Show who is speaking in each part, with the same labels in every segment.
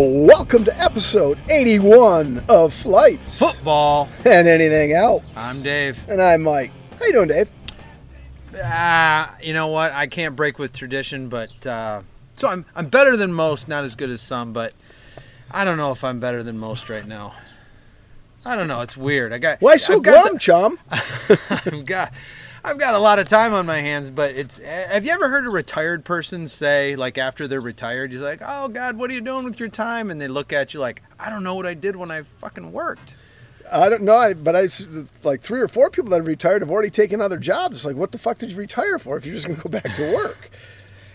Speaker 1: Welcome to episode 81 of Flights
Speaker 2: Football.
Speaker 1: and Anything Else.
Speaker 2: I'm Dave.
Speaker 1: And I'm Mike. How you doing, Dave?
Speaker 2: Ah, you know what? I can't break with tradition, but uh, so I'm I'm better than most, not as good as some, but I don't know if I'm better than most right now. I don't know. It's weird. I got
Speaker 1: Why so
Speaker 2: I've got
Speaker 1: glum, chum?
Speaker 2: I've got I've got a lot of time on my hands, but it's. Have you ever heard a retired person say, like after they're retired, you're like, "Oh God, what are you doing with your time?" And they look at you like, "I don't know what I did when I fucking worked."
Speaker 1: I don't know, I- but I like three or four people that have retired have already taken other jobs. It's like, what the fuck did you retire for if you're just going to go back to work?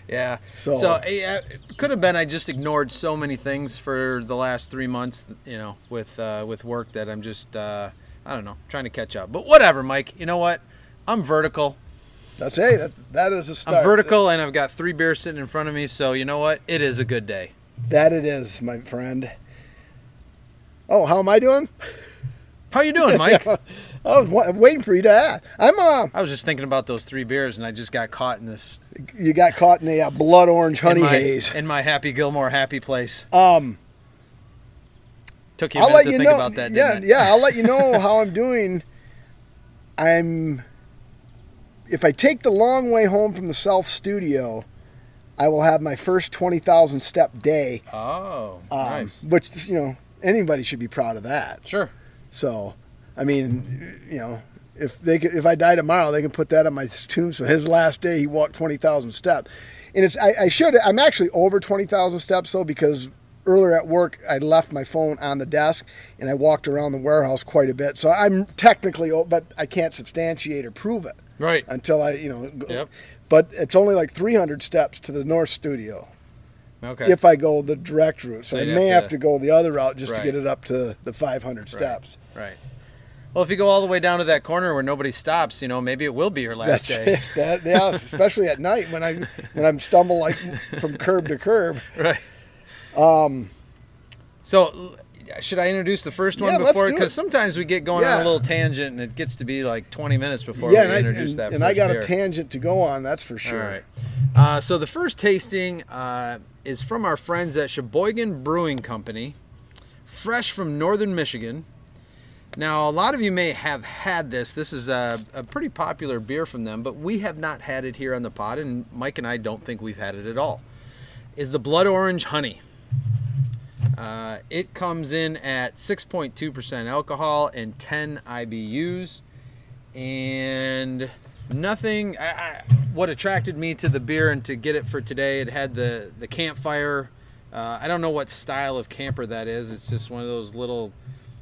Speaker 2: Yeah.
Speaker 1: So-
Speaker 2: So, yeah, it could have been I just ignored so many things for the last three months, you know, with uh, with work that I'm just uh, I don't know trying to catch up. But whatever, Mike. You know what? I'm vertical.
Speaker 1: That's hey, that, that is a start.
Speaker 2: I'm vertical, and I've got three beers sitting in front of me. So you know what? It is a good day.
Speaker 1: That it is, my friend. Oh, how am I doing?
Speaker 2: How you doing, Mike?
Speaker 1: I was wa- waiting for you to ask. I'm uh,
Speaker 2: I was just thinking about those three beers, and I just got caught in this
Speaker 1: you got caught in a uh, blood orange honey
Speaker 2: in my,
Speaker 1: haze.
Speaker 2: in my Happy Gilmore happy place.
Speaker 1: Um,
Speaker 2: Took you a
Speaker 1: I'll
Speaker 2: minute
Speaker 1: let
Speaker 2: to
Speaker 1: you
Speaker 2: think
Speaker 1: know.
Speaker 2: about that,
Speaker 1: yeah, yeah. I'll let you know how I'm doing. I'm. If I take the long way home from the South Studio, I will have my first twenty thousand step day.
Speaker 2: Oh,
Speaker 1: Um,
Speaker 2: nice.
Speaker 1: Which you know anybody should be proud of that.
Speaker 2: Sure.
Speaker 1: So, I mean, you know, if they could, if I die tomorrow, they can put that on my tombstone. His last day, he walked twenty thousand steps, and it's I, I should I'm actually over twenty thousand steps though because earlier at work I left my phone on the desk and I walked around the warehouse quite a bit. So I'm technically, but I can't substantiate or prove it
Speaker 2: Right.
Speaker 1: until I you know. Go,
Speaker 2: Yep.
Speaker 1: But it's only like 300 steps to the North Studio
Speaker 2: Okay.
Speaker 1: if I go the direct route. So,
Speaker 2: So
Speaker 1: I may
Speaker 2: have
Speaker 1: have
Speaker 2: to-
Speaker 1: to go the other route just
Speaker 2: Right.
Speaker 1: to get it up to the 500 steps.
Speaker 2: Right. Well, if you go all the way down to that corner where nobody stops, you know, maybe it will be your last day.
Speaker 1: that, yeah, especially at night when I when I'm stumble like from curb to curb.
Speaker 2: right. Um. So, should I introduce the first one
Speaker 1: Yeah,
Speaker 2: before? Because sometimes we get going on a little tangent, and it gets to be like 20 minutes before
Speaker 1: yeah,
Speaker 2: we
Speaker 1: and I,
Speaker 2: introduce
Speaker 1: and,
Speaker 2: that.
Speaker 1: and I got
Speaker 2: beer.
Speaker 1: a tangent to go on. That's for sure.
Speaker 2: All right. Uh, so the first tasting uh, is from our friends at Sheboygan Brewing Company, fresh from northern Michigan. Now, a lot of you may have had this. This is a, a pretty popular beer from them, but we have not had it here on the pod, and Mike and I don't think we've had it at all. Is the Blood Orange Honey. Uh, it comes in at 6.2% alcohol and 10 IBUs. And nothing. I, I, what attracted me to the beer and to get it for today, it had the, the campfire. Uh, I don't know what style of camper that is. It's just one of those little.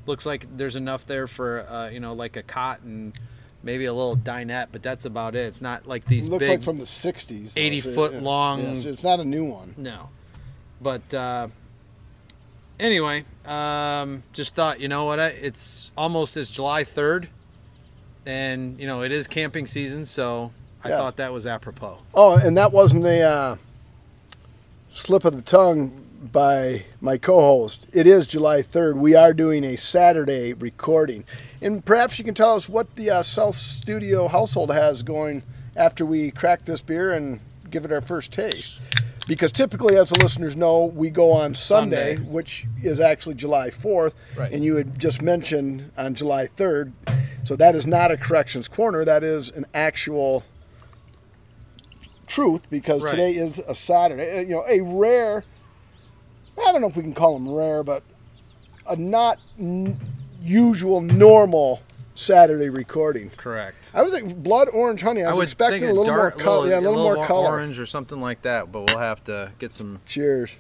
Speaker 2: Looks like there's enough there for, uh, you know, like a cot and maybe a little dinette, but that's about it. It's not like these
Speaker 1: It looks
Speaker 2: big.
Speaker 1: like from the '60s.
Speaker 2: 80
Speaker 1: so,
Speaker 2: foot
Speaker 1: yeah.
Speaker 2: long-
Speaker 1: Yes, it's not a new one.
Speaker 2: No. But uh, anyway, um, just thought, you know what? I, it's almost as July 3rd. And, you know, it is camping season. So I
Speaker 1: Yeah.
Speaker 2: thought that was apropos.
Speaker 1: Oh, and that wasn't a uh, slip of the tongue by my co-host. It is July 3rd. We are doing a Saturday recording, and perhaps you can tell us what the uh, South Studio household has going after we crack this beer and give it our first taste. Because typically, as the listeners know, we go on Sunday,
Speaker 2: Sunday.
Speaker 1: which is actually July 4th,
Speaker 2: Right.
Speaker 1: and you had just mentioned on July 3rd. So that is not a corrections corner. That is an actual truth because
Speaker 2: Right.
Speaker 1: today is a Saturday. Uh, You know, a rare. I don't know if we can call them rare, but a not n- usual, normal Saturday recording.
Speaker 2: Correct.
Speaker 1: I was like blood orange honey. I was expecting a little
Speaker 2: dark-
Speaker 1: more color. Yeah, a little, more
Speaker 2: or-
Speaker 1: color.
Speaker 2: orange or something like that. But we'll have to get some.
Speaker 1: Cheers.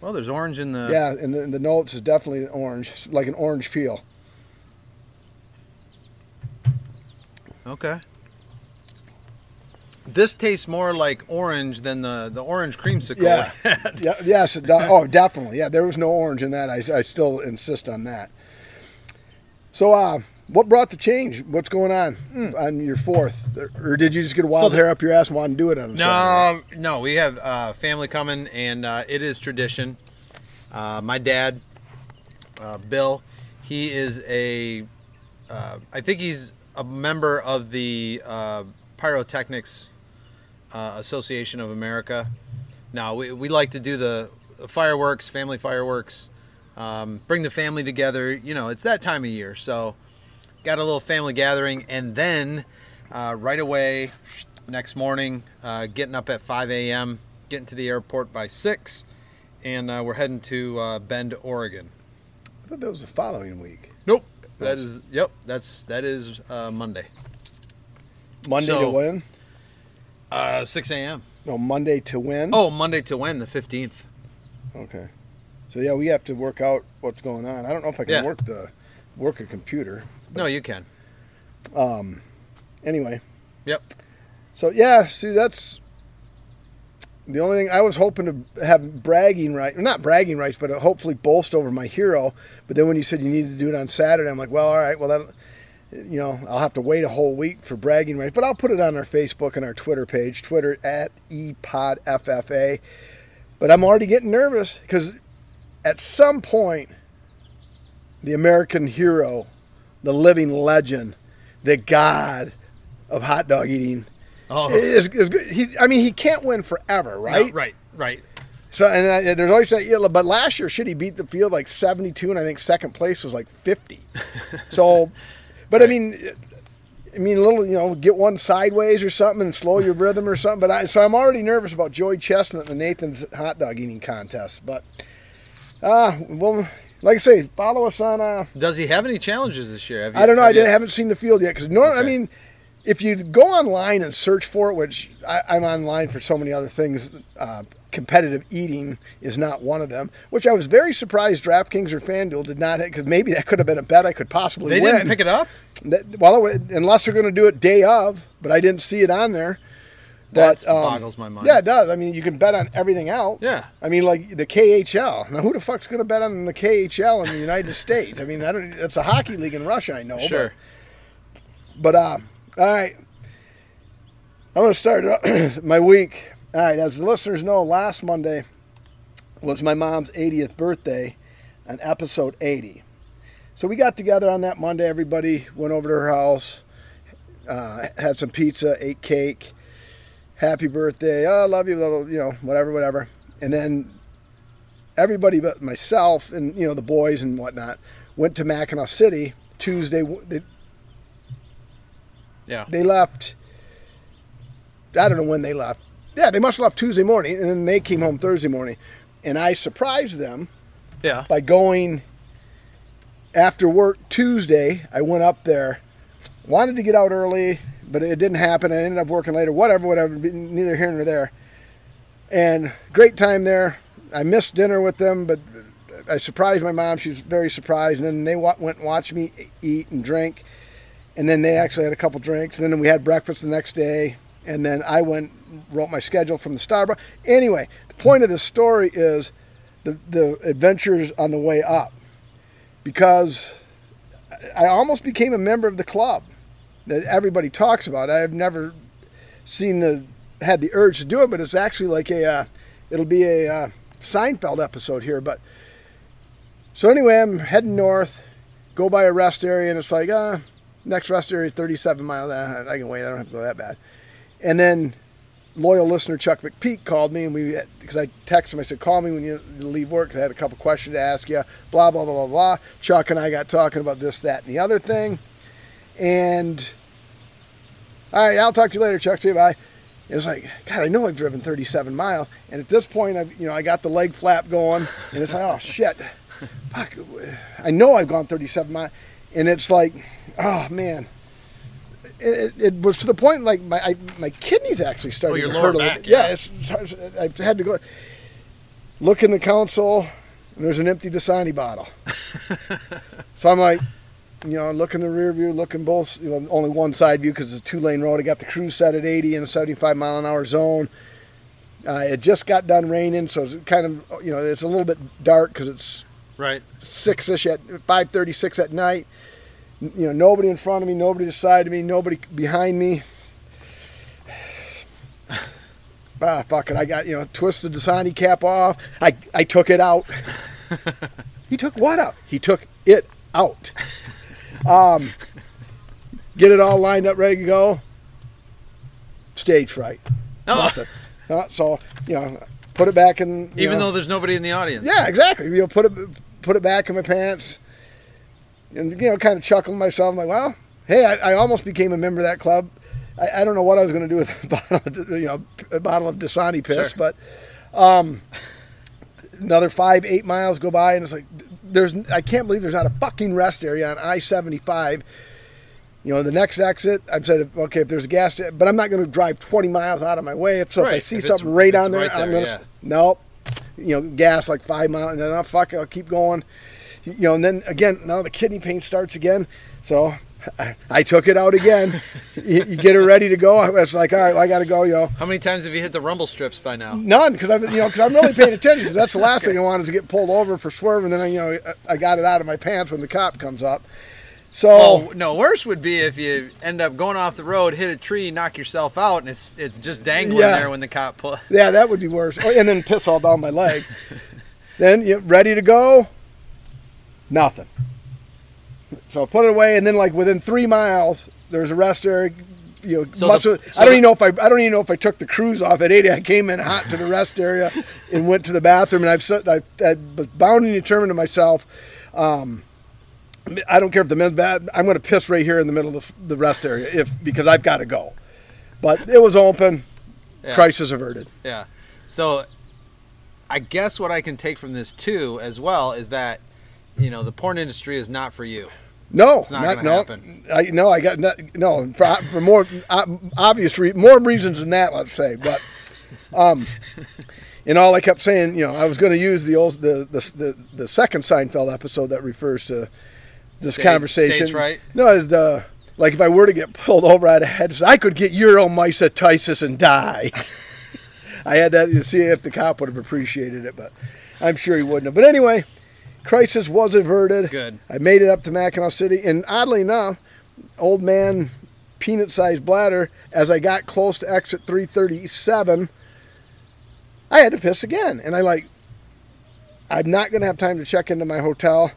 Speaker 2: Well, there's orange in the.
Speaker 1: Yeah, and the, the notes is definitely orange, like an orange peel.
Speaker 2: Okay. This tastes more like orange than the, the orange creamsicle.
Speaker 1: Yeah. Yeah, yes, oh, definitely. Yeah, there was no orange in that. I, I still insist on that. So, uh, what brought the change? What's going on on your fourth, or did you just get a wild.
Speaker 2: So the-
Speaker 1: hair up your ass and want to do it on a Saturday?
Speaker 2: No, no, we have uh, family coming, and uh, it is tradition. Uh, my dad, uh, Bill, he is a, uh, I think he's a member of the uh, Pyrotechnics uh, Association of America. Now we, we like to do the fireworks, family fireworks. Um, bring the family together. You know, it's that time of year, so got a little family gathering, and then uh, right away next morning, uh, getting up at 5 a.m., getting to the airport by six, and uh, we're heading to uh, Bend, Oregon.
Speaker 1: I thought that was the following week.
Speaker 2: Nope, that is yep. That's that is uh, Monday.
Speaker 1: Monday to
Speaker 2: So-
Speaker 1: win?
Speaker 2: Uh, 6 a.m.
Speaker 1: No, Monday to win.
Speaker 2: Oh, Monday to when? The 15th.
Speaker 1: Okay. So yeah, we have to work out what's going on. I don't know if I can
Speaker 2: Yeah.
Speaker 1: work the work a computer.
Speaker 2: No, you can. Um.
Speaker 1: Anyway,
Speaker 2: Yep.
Speaker 1: so yeah, see that's the only thing I was hoping to have bragging right, not bragging rights, but hopefully boast over my hero. But then when you said you needed to do it on Saturday, I'm like, well, all right, well that, you know, I'll have to wait a whole week for bragging rights. But I'll put it on our Facebook and our Twitter page, Twitter at epodffa. But I'm already getting nervous because at some point, the American hero, the living legend, the god of hot dog eating,
Speaker 2: Oh,
Speaker 1: is, is good. He, I mean, he can't win forever, right?
Speaker 2: No, right, right.
Speaker 1: So, and I, there's always that. yeah, But last year, should he beat the field like 72, and I think second place was like 50. so, but I mean, I mean, a little, you know, get one sideways or something and slow your rhythm or something. But I, so I'm already nervous about Joey Chestnut and the Nathan's hot dog eating contest. But, uh, well, like I say, follow us on. Uh,
Speaker 2: Does he have any challenges this year? Have you,
Speaker 1: I don't know. I didn't, haven't seen the field yet because nor I mean, if you go online and search for it, which I, I'm online for so many other things, uh, competitive eating is not one of them. Which I was very surprised DraftKings or FanDuel did not because maybe that could have been a bet I could possibly
Speaker 2: They
Speaker 1: win.
Speaker 2: didn't pick it up.
Speaker 1: That- well, it unless they're going to do it day of, but I didn't see it on there.
Speaker 2: That
Speaker 1: But um,
Speaker 2: boggles my mind.
Speaker 1: Yeah, it does. I mean, you can bet on everything else.
Speaker 2: Yeah.
Speaker 1: I mean, like the KHL. Now, who the fuck's going to bet on the KHL in the United States? I mean, I don't. It's a hockey league in Russia. I know. but-
Speaker 2: Sure.
Speaker 1: but uh, all right, I'm gonna start uh, my week. All right, as the listeners know, last Monday was my mom's 80th birthday, on episode 80. So we got together on that Monday. Everybody went over to her house, uh, had some pizza, ate cake. Happy birthday! Oh, I love you. blah, blah, You know, whatever, whatever. And then everybody but myself and you know the boys and whatnot went to Mackinaw City Tuesday. They,
Speaker 2: Yeah.
Speaker 1: they left. I don't know when they left. Yeah, they must have left Tuesday morning, and then they came home Thursday morning. And I surprised them
Speaker 2: Yeah.
Speaker 1: by going after work Tuesday. I went up there, wanted to get out early, but it didn't happen. I ended up working later. Whatever, whatever. Neither here nor there. And great time there. I missed dinner with them, but I surprised my mom. She was very surprised. And then they went and watched me eat and drink. And then they actually had a couple drinks. And then we had breakfast the next day. And then I went, wrote my schedule from the Starbucks. Anyway, the point of this story is the, the adventures on the way up. Because I almost became a member of the club that everybody talks about. I've never seen the had the urge to do it, but it's actually like a uh, it'll be a uh, Seinfeld episode here. But so anyway, I'm heading north, go by a rest area, and it's like uh, next rest area is 37 miles. Uh, I can wait. I don't have to go that bad. And then loyal listener Chuck McPeak called me, and we because I texted him. I said, "Call me when you leave work." 'cause I had a couple questions to ask you. Blah blah blah blah blah. Chuck and I got talking about this, that, and the other thing. And all right, I'll talk to you later, Chuck. See you. Bye. It was like, God, I know I've driven 37 miles, and at this point, I've you know, I got the leg flap going, and it's like, oh shit, fuck, I know I've gone 37 miles, and it's like, oh man, it, it was to the point like my I, my kidneys actually started
Speaker 2: Oh, your
Speaker 1: to
Speaker 2: lower
Speaker 1: hurt a little
Speaker 2: back,
Speaker 1: bit. Yeah,
Speaker 2: yeah.
Speaker 1: I had to go look in the console, and there's an empty Dasani bottle. so I'm like, you know, look in the rear view, looking both, you know, only one side view because it's a two lane road. I got the cruise set at 80 in a 75 mile an hour zone. Uh, it just got done raining, so it's kind of, you know, it's a little bit dark because it's
Speaker 2: Right.
Speaker 1: six ish at 5:36 at night. You know, nobody in front of me, nobody to the side of me, nobody behind me. Ah, fuck it. I got, you know, twisted the Dasani cap off. I, I took it out. he took what out? He took it out. Um, get it all lined up, ready to go. Stage fright.
Speaker 2: Oh.
Speaker 1: Nothing. So, you know, put it back in.
Speaker 2: Even
Speaker 1: know-
Speaker 2: though there's nobody in the audience.
Speaker 1: Yeah, exactly. You know, put it put it back in my pants, and you know, kind of chuckle to myself. I'm like, well, hey, I, I almost became a member of that club. I, I don't know what I was going to do with a bottle, of, you know, a bottle of Dasani piss,
Speaker 2: Sure.
Speaker 1: but um, another five, eight miles go by, and it's like, there's, I can't believe there's not a fucking rest area on I-75. You know, the next exit, I've said, okay, if there's a gas, sta- but I'm not going to drive 20 miles out of my way. If so, if I
Speaker 2: Right,
Speaker 1: see
Speaker 2: if it's-
Speaker 1: something right
Speaker 2: if it's
Speaker 1: on there,
Speaker 2: right
Speaker 1: I'm
Speaker 2: there,
Speaker 1: going to,
Speaker 2: yeah.
Speaker 1: nope. You know, gas like five miles, and then oh, fuck it, I'll keep going. You know, and then again, now the kidney pain starts again. So I, I took it out again. you, you get it ready to go. I was like, all right, well, I got to go. You know,
Speaker 2: How many times have you hit the rumble strips by now?
Speaker 1: none because I'm, you know, because I'm really paying attention. Because that's the last thing I wanted to get pulled over for swerving. Then I, you know, I I got it out of my pants when the cop comes up. So
Speaker 2: Oh no! Worse would be if you end up going off the road, hit a tree, knock yourself out, and it's it's just dangling
Speaker 1: Yeah.
Speaker 2: there when the cop pull.
Speaker 1: Yeah, that would be worse. Oh, and then piss all down my leg. then you ready to go? Nothing. So I put it away, and then like within three miles, there's a rest area. You know,
Speaker 2: So
Speaker 1: must
Speaker 2: the-
Speaker 1: have-
Speaker 2: so
Speaker 1: I don't
Speaker 2: the-
Speaker 1: even know if I I don't even know if I took the cruise off at 80. I came in hot to the rest area and went to the bathroom, and I've I, I was bound and determined to myself. Um, I don't care if the men's bad. I'm going to piss right here in the middle of the, the rest area if because I've got to go. But it was open.
Speaker 2: Yeah.
Speaker 1: Crisis averted.
Speaker 2: Yeah. So I guess what I can take from this too, as well, is that you know the porn industry is not for you.
Speaker 1: No,
Speaker 2: not gonna
Speaker 1: no.
Speaker 2: happen.
Speaker 1: I no, I got not, no for, for more obvious re- more reasons than that. Let's say, but um, and all I kept saying, you know, I was going to use the old the, the the the second Seinfeld episode that refers to this
Speaker 2: Stage-
Speaker 1: conversation.
Speaker 2: stage fright?
Speaker 1: No, is the like if I were to get pulled over, I'd had I could get uromycitisis and die. I had that to see if the cop would have appreciated it, but I'm sure he wouldn't have. But anyway, crisis was averted.
Speaker 2: Good.
Speaker 1: I made it up to Mackinaw City, and oddly enough, old man, peanut-sized bladder. As I got close to exit 337, I had to piss again, and I like. I'm not going to have time to check into my hotel.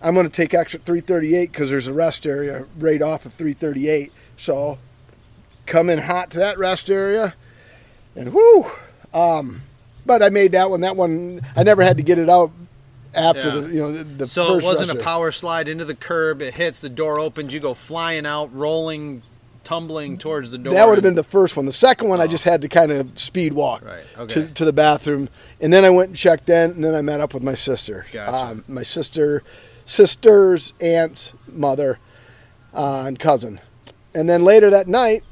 Speaker 1: I'm going to take exit 338 because there's a rest area right off of 338. So, come in hot to that rest area, and whoo. Um, but I made that one. That one I never had to get it out after
Speaker 2: Yeah.
Speaker 1: the you know the, the
Speaker 2: So it wasn't
Speaker 1: rest
Speaker 2: a power slide into the curb. It hits the door opens. You go flying out, rolling, tumbling towards the door.
Speaker 1: That would have been the first one. The second one, I just had to kind of speed walk
Speaker 2: Right,
Speaker 1: to, to the bathroom, and then I went and checked in, and then I met up with my sister,
Speaker 2: Gotcha.
Speaker 1: um, my sister, sister's aunt's mother, uh, and cousin, and then later that night,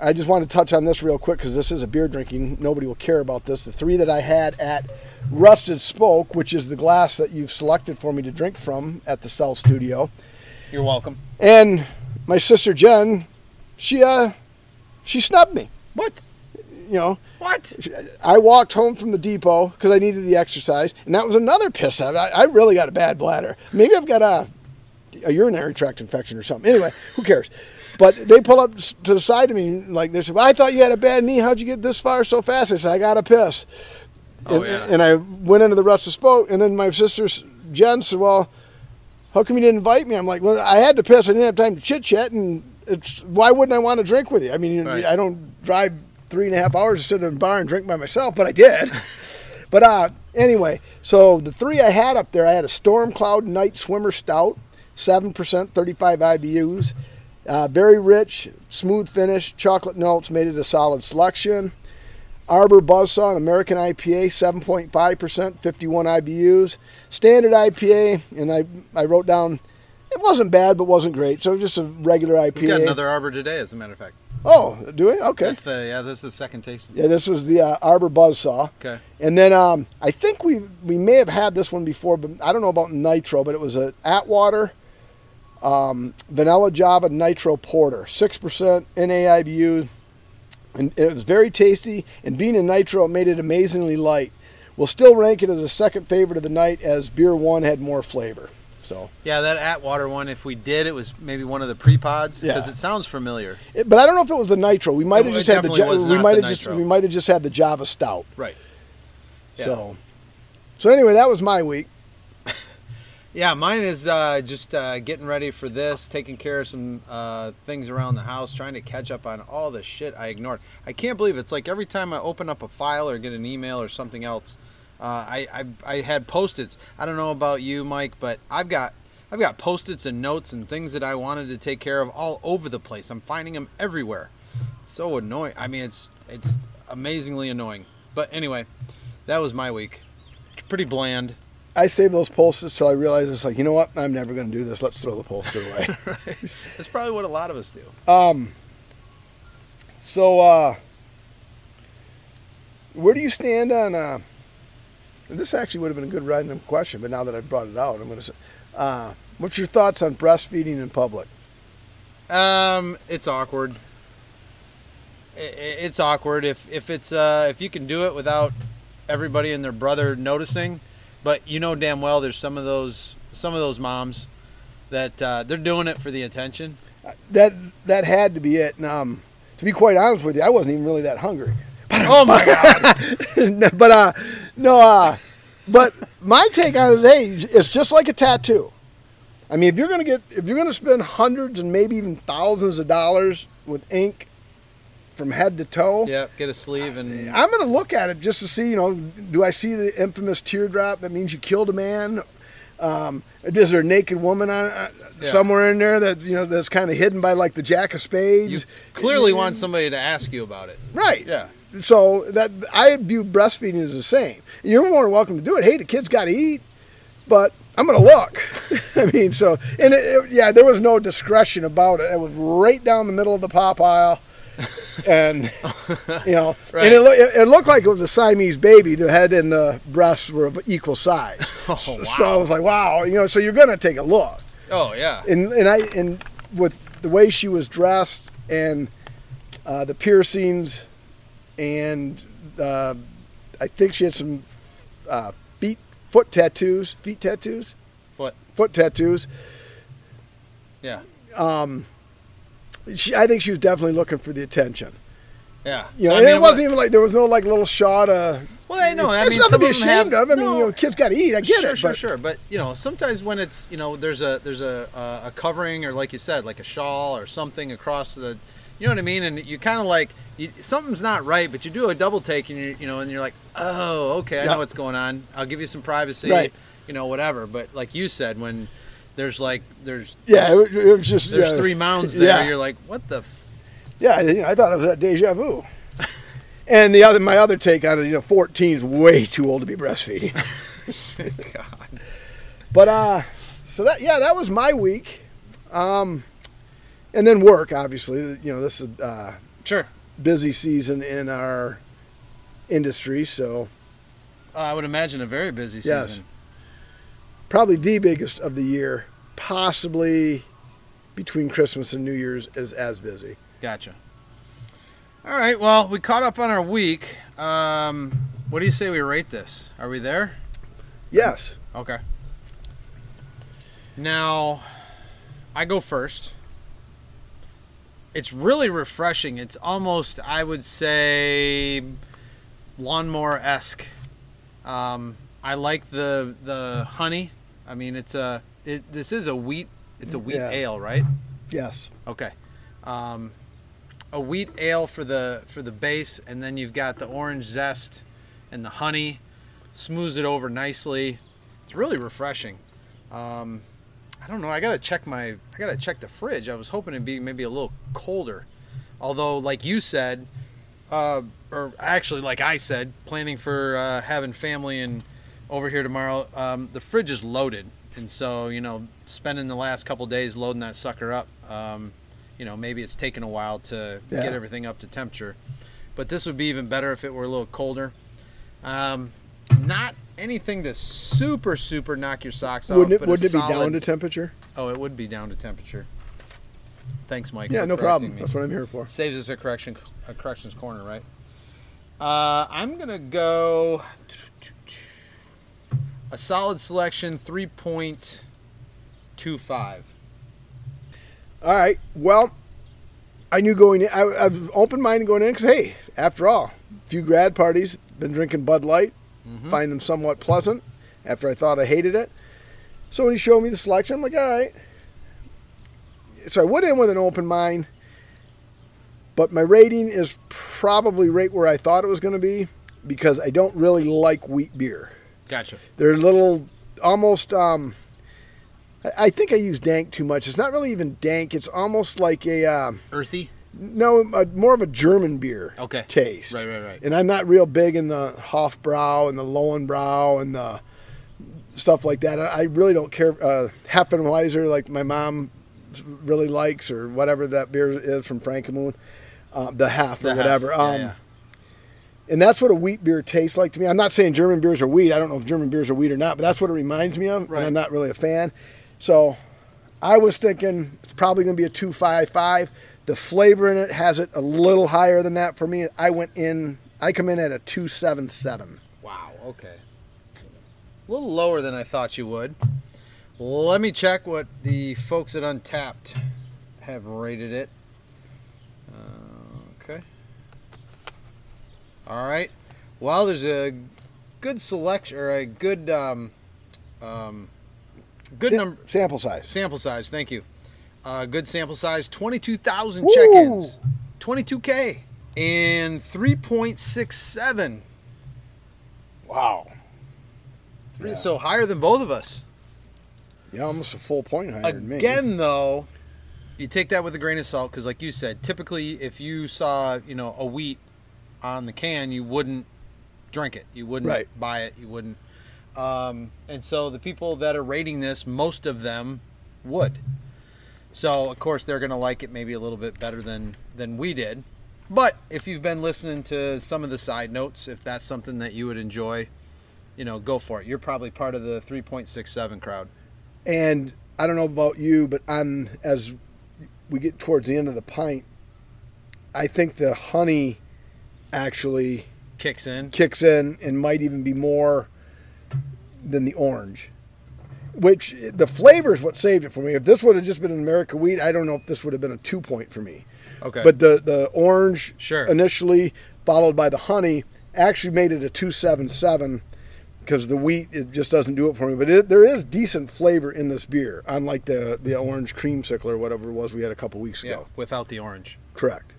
Speaker 1: I just want to touch on this real quick because this is a beer drinking. Nobody will care about this. The three that I had at Rusted Spoke, which is the glass that you've selected for me to drink from at the Cell Studio.
Speaker 2: You're welcome.
Speaker 1: And my sister Jen, she uh, she snubbed me.
Speaker 2: What?
Speaker 1: You know,
Speaker 2: What?
Speaker 1: I walked home from the depot because I needed the exercise, and that was another piss. I, I really got a bad bladder. Maybe I've got a, a urinary tract infection or something. Anyway, who cares? But they pull up to the side of me like they said, well, "I thought you had a bad knee. How'd you get this far so fast?" I said, "I got a piss."
Speaker 2: Oh,
Speaker 1: and,
Speaker 2: yeah.
Speaker 1: and I went into the Rusted Spoke, and then my sister Jen said, "Well, how come you didn't invite me?" I'm like, "Well, I had to piss. I didn't have time to chit chat, and it's why wouldn't I want to drink with you? I mean,
Speaker 2: Right.
Speaker 1: I don't drive three and a half hours to sit in a bar and drink by myself, but I did." But uh, anyway, so the three I had up there, I had a Storm Cloud Night Swimmer Stout, seven percent, thirty-five IBUs, uh, very rich, smooth finish, chocolate notes, made it a solid selection. Arbor Buzzsaw, an American IPA, seven point five percent, fifty-one IBUs. Standard IPA, and I I wrote down. It wasn't bad, but wasn't great. So just a regular IPA.
Speaker 2: We got another arbor today, as a matter of fact.
Speaker 1: Oh, do we? Okay.
Speaker 2: That's the yeah. This is the second tasting.
Speaker 1: Yeah, this was the uh, Arbor Buzzsaw.
Speaker 2: Okay.
Speaker 1: And then um, I think we we may have had this one before, but I don't know about nitro. But it was a Atwater um, Vanilla Java Nitro Porter, six percent NAIBU, and it was very tasty. And being a nitro, it made it amazingly light. We'll still rank it as a second favorite of the night, as Beer One had more flavor. So,
Speaker 2: Yeah, that Atwater one. If we did, it was maybe one of the pre-pods because
Speaker 1: Yeah.
Speaker 2: it sounds familiar.
Speaker 1: it- but I don't know if it was the nitro. We might have just had the Ja- we might have just we might have just had the Java Stout.
Speaker 2: Right. Yeah.
Speaker 1: So, so anyway, that was my week.
Speaker 2: Yeah, mine is uh, just uh, getting ready for this, taking care of some uh, things around the house, trying to catch up on all the shit I ignored. I can't believe it's like every time I open up a file or get an email or something else, uh, I, I I had post-its. I don't know about you, Mike, but I've got I've got post-its and notes and things that I wanted to take care of all over the place. I'm finding them everywhere. So annoying. I mean, it's it's amazingly annoying. But anyway, that was my week. Pretty bland.
Speaker 1: I save those post-its till I realize it's like, you know what? I'm never going to do this. Let's throw the post-it away.
Speaker 2: That's probably what a lot of us do.
Speaker 1: um, so, uh, where do you stand on? Uh, this actually would have been a good random question, but now that I've brought it out, I'm going to say, uh, what's your thoughts on breastfeeding in public?
Speaker 2: Um, it's awkward. I- I- It's awkward if if it's uh if you can do it without everybody and their brother noticing, but you know damn well there's some of those some of those moms that uh, they're doing it for the attention.
Speaker 1: That that had to be it. And, um, to be quite honest with you, I wasn't even really that hungry.
Speaker 2: But, Oh my god!
Speaker 1: but uh, no, uh, but my take on it is just like a tattoo. I mean, if you're gonna get, if you're gonna spend hundreds and maybe even thousands of dollars with ink from head to toe,
Speaker 2: yep, get a sleeve and
Speaker 1: I'm gonna look at it just to see, you know, do I see the infamous teardrop that means you killed a man? Um, is there a naked woman on uh,
Speaker 2: Yeah.
Speaker 1: somewhere in there that you know that's kind of hidden by like the jack of spades?
Speaker 2: you clearly want somebody to ask you about it.
Speaker 1: right.
Speaker 2: Yeah.
Speaker 1: So that I view breastfeeding as the same. You're more than welcome to do it. Hey, the kid's got to eat, but I'm going to look. I mean, so and it, it- yeah, there was no discretion about it. It was right down the middle of the pop aisle, and you know,
Speaker 2: Right.
Speaker 1: and it, loo- it, it looked like it was a Siamese baby. The head and the breasts were of equal size.
Speaker 2: Oh, wow. So.
Speaker 1: I was like, wow, you know. So you're going to take a look
Speaker 2: Oh yeah.
Speaker 1: and and I and with the way she was dressed and uh, the piercings and uh, I think she had some uh, feet foot tattoos, feet tattoos,
Speaker 2: Foot.
Speaker 1: foot tattoos.
Speaker 2: Yeah.
Speaker 1: She, I think she was definitely looking for the attention.
Speaker 2: Yeah.
Speaker 1: You know,
Speaker 2: So, I mean,
Speaker 1: it wasn't even like there was no like little shot of.
Speaker 2: Well, I know. I
Speaker 1: It's
Speaker 2: mean,
Speaker 1: nothing to be
Speaker 2: them have-
Speaker 1: ashamed of. I mean, you know, kids got to eat. I get
Speaker 2: sure,
Speaker 1: it.
Speaker 2: sure,
Speaker 1: but
Speaker 2: sure. But you know, sometimes when it's you know, there's a there's a a, a covering or like you said, like a shawl or something across the, you know what I mean, and you kind of like you, something's not right, but you do a double take and you you know, and you're like, oh, okay, I know what's going on. I'll give you some privacy,
Speaker 1: Right.
Speaker 2: you know, whatever. But like you said, when there's like there's
Speaker 1: Yeah, it, it was just
Speaker 2: there's
Speaker 1: yeah.
Speaker 2: three mounds there,
Speaker 1: Yeah.
Speaker 2: you're like, what the. F-?
Speaker 1: Yeah, I, I thought it was that deja vu. and the other, my other take on it, you know, 14 is way too old to be breastfeeding.
Speaker 2: God.
Speaker 1: But uh, so that yeah, that was my week. Um, and then work, obviously. You know, this is uh,
Speaker 2: Sure.
Speaker 1: busy season in our industry, so
Speaker 2: Uh, I would imagine a very busy season. Yes.
Speaker 1: Probably the biggest of the year, possibly between Christmas and New Year's is as busy.
Speaker 2: Gotcha. All right. Well, we caught up on our week. Um, what do you say we rate this? Are we there?
Speaker 1: Yes.
Speaker 2: Okay. Now, I go first. It's really refreshing. It's almost, I would say, lawnmower esque. Um, I like the the honey. I mean, it's a it, this is a wheat. It's a wheat
Speaker 1: Yeah.
Speaker 2: ale, right?
Speaker 1: Yes.
Speaker 2: Okay. Um, a wheat ale for the for the base, and then you've got the orange zest and the honey. Smooths it over nicely. It's really refreshing. Um, I don't know. I gotta check my. I gotta check the fridge. I was hoping it'd be maybe a little colder. Although, like you said, uh, or actually, like I said, planning for uh, having family and over here tomorrow. Um, the fridge is loaded, and so you know, spending the last couple days loading that sucker up. Um, you know, maybe it's taken a while to
Speaker 1: Yeah.
Speaker 2: get everything up to temperature. But this would be even better if it were a little colder. Um, not anything to super super knock your socks off.
Speaker 1: Wouldn't it,
Speaker 2: but
Speaker 1: wouldn't it be down to temperature?
Speaker 2: Oh, it would be down to temperature. Thanks, Mike.
Speaker 1: Yeah, no problem.
Speaker 2: me.
Speaker 1: That's what I'm here for.
Speaker 2: Saves us a correction, a corrections corner, right? Uh, I'm gonna go a solid selection, three point two five.
Speaker 1: All right. Well, I knew going in, I, I was open minded going in because, hey, after all, a few grad parties, been drinking Bud Light, mm-hmm. find them somewhat pleasant after I thought I hated it. So when he showed me the selection, I'm like, all right. So I went in with an open mind, but my rating is probably right where I thought it was going to be because I don't really like wheat beer.
Speaker 2: Gotcha.
Speaker 1: They're a little, almost. Um, I- think I use dank too much. It's not really even dank. It's almost like a uh,
Speaker 2: Earthy.
Speaker 1: no, a, more of a German beer
Speaker 2: Okay.
Speaker 1: taste.
Speaker 2: Right, right, right.
Speaker 1: And I'm not real big in the Hofbrau and the Lowenbrau and the stuff like that. I I really don't care. Uh, Heffenweiser, like my mom really likes, or whatever that beer is from Frankenmuth, uh, the half or
Speaker 2: The half,
Speaker 1: whatever.
Speaker 2: yeah,
Speaker 1: um,
Speaker 2: yeah.
Speaker 1: And that's what a wheat beer tastes like to me. I'm not saying German beers are wheat. I don't know if German beers are wheat or not, but that's what it reminds me of.
Speaker 2: Right.
Speaker 1: And I'm not really a fan. So I was thinking it's probably going to be a 255. The flavor in it has it a little higher than that for me. I went in, I come in at a 277.
Speaker 2: Wow. Okay. A little lower than I thought you would. Let me check what the folks at Untappd have rated it. Uh, okay. All right. Well, there's a good selection or a good um, um, good
Speaker 1: Sa-
Speaker 2: number
Speaker 1: Sample size.
Speaker 2: sample size. Thank you. Uh, good sample size. Twenty-two thousand check-ins. Twenty-two k and three point six seven.
Speaker 1: Wow. Yeah.
Speaker 2: So higher than both of us.
Speaker 1: Yeah, almost a full point higher than me.
Speaker 2: Again, though, you take that with a grain of salt because, like you said, typically if you saw you know a wheat on the can, you wouldn't drink it. You wouldn't
Speaker 1: Right.
Speaker 2: buy it. You wouldn't. Um, and so the people that are rating this, most of them would. So of course they're going to like it maybe a little bit better than than we did. But if you've been listening to some of the side notes, if that's something that you would enjoy, you know, go for it. You're probably part of the 3.67 crowd.
Speaker 1: And I don't know about you, but on as we get towards the end of the pint, I think the honey actually
Speaker 2: Kicks in.
Speaker 1: kicks in and might even be more than the orange. Which the flavor is what saved it for me. If this would have just been an America wheat, I don't know if this would have been a two point for me.
Speaker 2: Okay.
Speaker 1: But the the orange
Speaker 2: Sure.
Speaker 1: initially followed by the honey actually made it a two seven seven because the wheat it just doesn't do it for me. But it, there is decent flavor in this beer, unlike the the orange creamsicle or whatever it was we had a couple weeks ago.
Speaker 2: yeah,
Speaker 1: ago.
Speaker 2: without the orange.
Speaker 1: Correct.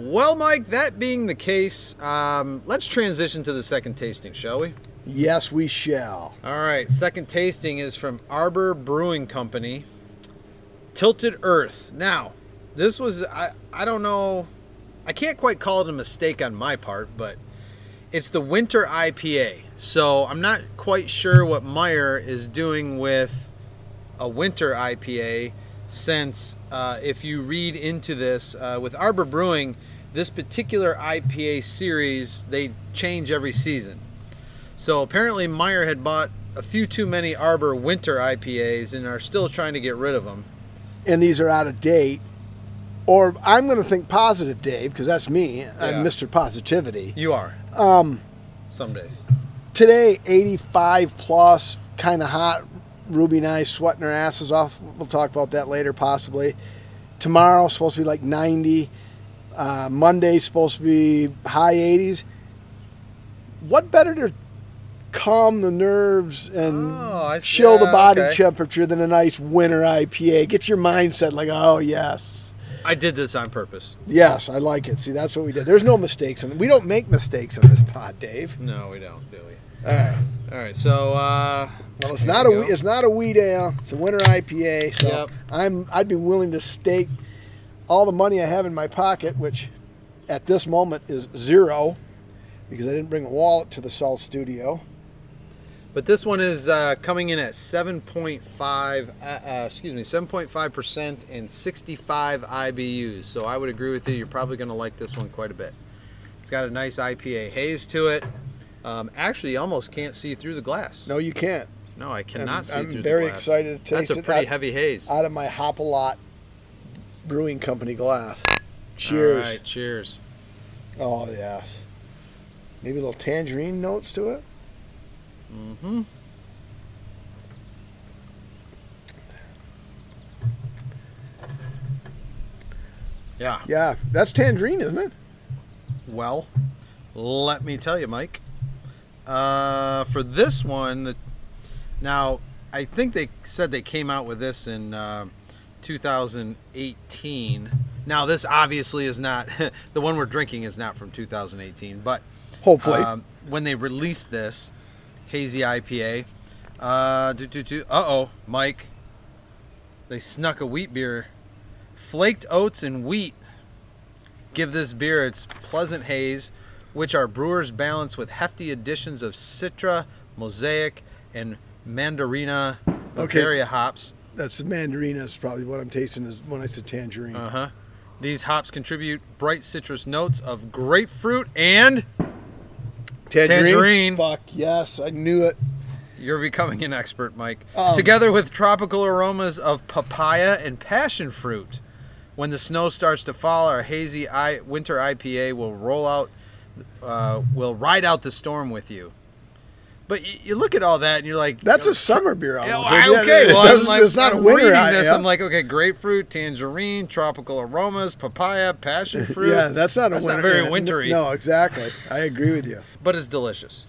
Speaker 2: Well, Mike, that being the case, um, let's transition to the second tasting, shall we?
Speaker 1: Yes, we shall.
Speaker 2: All right, second tasting is from Arbor Brewing Company, Tilted Earth. Now, this was, I, I don't know, I can't quite call it a mistake on my part, but it's the winter IPA. So I'm not quite sure what Meijer is doing with a winter IPA since uh, if you read into this uh, with Arbor Brewing, this particular IPA series, they change every season. So apparently Meijer had bought a few too many Arbor winter IPAs and are still trying to get rid of them.
Speaker 1: and these are out of date. Or I'm going to think positive, Dave, because that's me.
Speaker 2: Yeah.
Speaker 1: I'm Mr. Positivity.
Speaker 2: You are.
Speaker 1: Um,
Speaker 2: Some days.
Speaker 1: today, 85 plus, kind of hot. Ruby and I sweating our asses off. We'll talk about that later, possibly. Tomorrow, supposed to be like 90. Uh, Monday's supposed to be high 80s. What better to calm the nerves and
Speaker 2: Oh,
Speaker 1: chill the body
Speaker 2: okay.
Speaker 1: temperature than a nice winter IPA? Get your mindset like, oh, yes.
Speaker 2: I did this on purpose.
Speaker 1: Yes, I like it. See, that's what we did. There's no mistakes, and we don't make mistakes in this pod, Dave.
Speaker 2: No, we don't, do we?
Speaker 1: All right.
Speaker 2: All right, so uh,
Speaker 1: Well, it's not a
Speaker 2: we go.
Speaker 1: it's not a wheat ale. It's a winter IPA. So
Speaker 2: Yep.
Speaker 1: I'm I'd be willing to stake all the money I have in my pocket, which at this moment is zero, because I didn't bring a wallet to the Cell Studio.
Speaker 2: But this one is uh, coming in at 7.5, uh, uh, excuse me, 7.5% and 65 IBUs. So I would agree with you. You're probably going to like this one quite a bit. It's got a nice IPA haze to it. Um, actually, you almost can't see through the glass.
Speaker 1: No, you can't.
Speaker 2: No, I cannot
Speaker 1: I'm-
Speaker 2: see
Speaker 1: I'm
Speaker 2: through
Speaker 1: very
Speaker 2: the glass.
Speaker 1: excited to
Speaker 2: That's
Speaker 1: taste
Speaker 2: a
Speaker 1: it.
Speaker 2: pretty
Speaker 1: I-
Speaker 2: heavy haze.
Speaker 1: Out of my Hopalot Brewing Company glass. Cheers.
Speaker 2: All right, cheers.
Speaker 1: Oh yes. Maybe a little tangerine notes to it.
Speaker 2: Mm-hmm. Yeah.
Speaker 1: Yeah, that's tangerine, isn't it?
Speaker 2: Well, let me tell you, Mike. Uh, for this one, the, now I think they said they came out with this in uh, 2018. Now, this obviously is not the one we're drinking is not from 2018, but
Speaker 1: Hopefully.
Speaker 2: um, when they release this hazy IPA, uh, oh, Mike, they snuck a wheat beer, flaked oats and wheat. Give this beer its pleasant haze, which our brewers balance with hefty additions of Citra, Mosaic, and Mandarina Bavaria hops.
Speaker 1: That's the mandarina is probably what I'm tasting is when I said tangerine.
Speaker 2: Uh huh. These hops contribute bright citrus notes of grapefruit and tangerine.
Speaker 1: Fuck yes, I knew it.
Speaker 2: You're becoming an expert, Mike.
Speaker 1: Um,
Speaker 2: Together with tropical aromas of papaya and passion fruit. When the snow starts to fall, our hazy I- winter IPA will roll out, uh, will ride out the storm with you. But you, you look at all that and you're like,
Speaker 1: That's
Speaker 2: you know,
Speaker 1: a summer beer
Speaker 2: Yeah,
Speaker 1: almost.
Speaker 2: well,
Speaker 1: Yeah,
Speaker 2: okay,
Speaker 1: it
Speaker 2: well, I'm
Speaker 1: doesn't-
Speaker 2: like,
Speaker 1: it's not a
Speaker 2: I'm
Speaker 1: winter.
Speaker 2: reading
Speaker 1: I-
Speaker 2: this.
Speaker 1: yeah.
Speaker 2: I'm like, okay, grapefruit, tangerine, tropical aromas, papaya, passion fruit.
Speaker 1: yeah, that's not a
Speaker 2: That's
Speaker 1: winter.
Speaker 2: not very
Speaker 1: yeah,
Speaker 2: wintry.
Speaker 1: No, exactly. I agree with you.
Speaker 2: but it's delicious.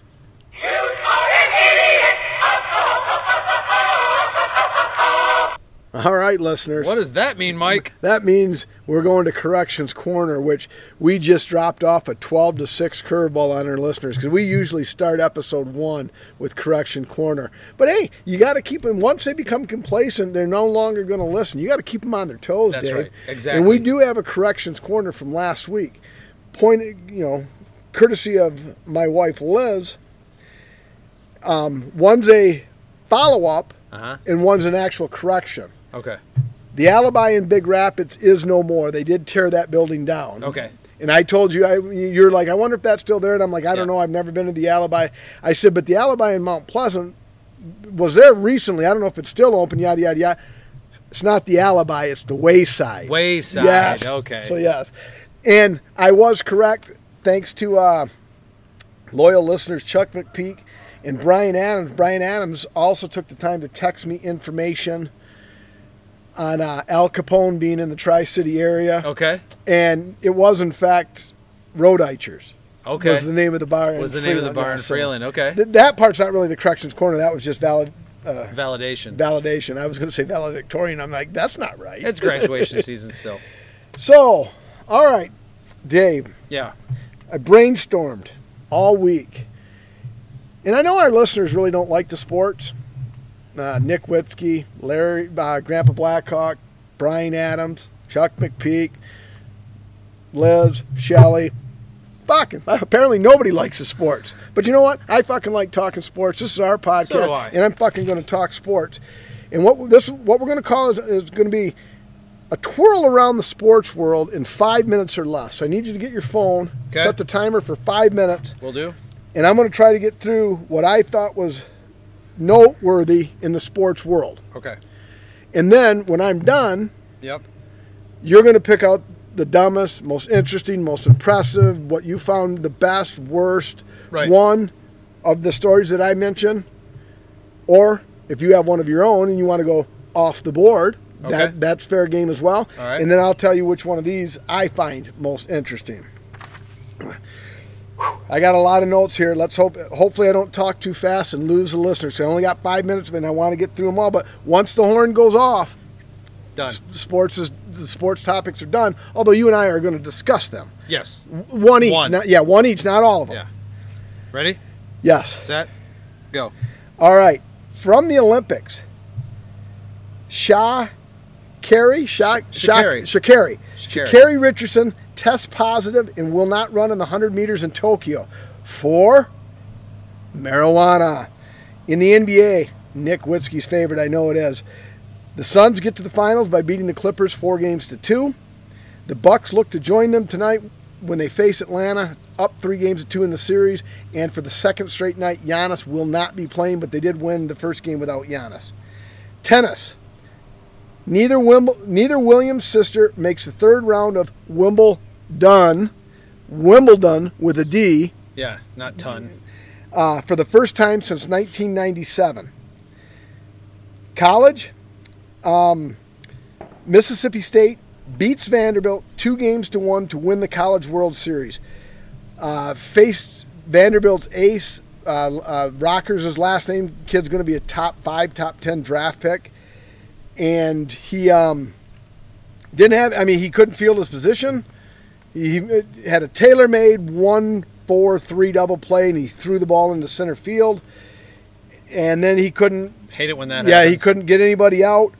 Speaker 1: All right, listeners.
Speaker 2: What does that mean, Mike?
Speaker 1: That means we're going to Corrections Corner, which we just dropped off a 12 to 6 curveball on our listeners because we usually start episode one with Correction Corner. But hey, you got to keep them, once they become complacent, they're no longer going to listen. You got to keep them on their toes,
Speaker 2: That's
Speaker 1: Dave.
Speaker 2: right. Exactly.
Speaker 1: And we do have a Corrections Corner from last week. Point, you know, courtesy of my wife Liz. Um, one's a follow up
Speaker 2: Uh huh.
Speaker 1: and one's an actual correction.
Speaker 2: Okay.
Speaker 1: The alibi in Big Rapids is no more. They did tear that building down.
Speaker 2: Okay.
Speaker 1: And I told you, I, you're like, I wonder if that's still there. And I'm like, I don't
Speaker 2: Yeah.
Speaker 1: know. I've never been to the alibi. I said, but the alibi in Mount Pleasant was there recently. I don't know if it's still open, yada, yada, yada. It's not the alibi, it's the wayside.
Speaker 2: Wayside.
Speaker 1: Yes.
Speaker 2: Okay.
Speaker 1: So, yes. And I was correct thanks to uh, loyal listeners Chuck McPeak and Brian Adams. Brian Adams also took the time to text me information on uh, Al Capone being in the Tri City area.
Speaker 2: Okay.
Speaker 1: And it was, in fact, Road Eichers.
Speaker 2: Okay.
Speaker 1: Was the name of the bar.
Speaker 2: Was
Speaker 1: in
Speaker 2: the name of the bar in Freeland? Okay.
Speaker 1: th- that part's not really the corrections corner. That was just valid uh,
Speaker 2: Validation.
Speaker 1: validation. I was going to say valedictorian. I'm like, that's not right.
Speaker 2: It's graduation season still.
Speaker 1: so, all right, Dave.
Speaker 2: Yeah.
Speaker 1: I brainstormed all week. And I know our listeners really don't like the sports. Uh, Nick Witzke, Larry, uh, Grandpa Blackhawk, Brian Adams, Chuck McPeak, Liz, Shelley. Fucking, apparently nobody likes the sports. But you know what? I fucking like talking sports. This is our podcast,
Speaker 2: So do I.
Speaker 1: and I'm fucking going to talk sports. And what this what we're going to call is, is going to be a twirl around the sports world in five minutes or less. I need you to get your phone,
Speaker 2: Okay.
Speaker 1: set the timer for five minutes,
Speaker 2: We'll do.
Speaker 1: and I'm going to try to get through what I thought was noteworthy in the sports world.
Speaker 2: Okay.
Speaker 1: And then when I'm done,
Speaker 2: Yep.
Speaker 1: you're going to pick out the dumbest, most interesting, most impressive, what you found the best, worst
Speaker 2: Right.
Speaker 1: one of the stories that I mentioned. Or if you have one of your own and you want to go off the board,
Speaker 2: Okay.
Speaker 1: that, that's fair game as well.
Speaker 2: All right.
Speaker 1: And then I'll tell you which one of these I find most interesting. I got a lot of notes here. Let's hope. Hopefully, I don't talk too fast and lose the listeners. I only got five minutes, and I want to get through them all. But once the horn goes off,
Speaker 2: Done.
Speaker 1: sports is the sports topics are done. Although you and I are going to discuss them,
Speaker 2: Yes.
Speaker 1: one each.
Speaker 2: One.
Speaker 1: Not, yeah, one each, not all of them.
Speaker 2: Yeah. Ready?
Speaker 1: Yes.
Speaker 2: Set. Go.
Speaker 1: All right. From the Olympics, Shah Carey, Shah, Shah,
Speaker 2: Sha'Carri.
Speaker 1: Sha'Carri.
Speaker 2: Sha'Carri.
Speaker 1: Sha'Carri Richardson tests positive and will not run in the 100 meters in Tokyo for marijuana. In the NBA, Nick Witzke's favorite, I know it is. The Suns get to the finals by beating the Clippers four games to two. The Bucks look to join them tonight when they face Atlanta, up three games to two in the series. And for the second straight night, Giannis will not be playing, but they did win the first game without Giannis. Tennis. Neither Wimble, neither Williams' sister makes the third round of Wimbledon, Wimbledon with a D,
Speaker 2: Yeah. Not ton.
Speaker 1: uh, for the first time since 1997. College, um, Mississippi State beats Vanderbilt two games to one to win the College World Series. Uh, faced Vanderbilt's ace Uh, uh, Rockers, his last name. Kid's going to be a top five, top ten draft pick, and he um, didn't have. I mean, he couldn't field his position. He had a tailor-made one four three double play, and he threw the ball into center field, and then he couldn't
Speaker 2: Hate it when that
Speaker 1: yeah, he couldn't get anybody out.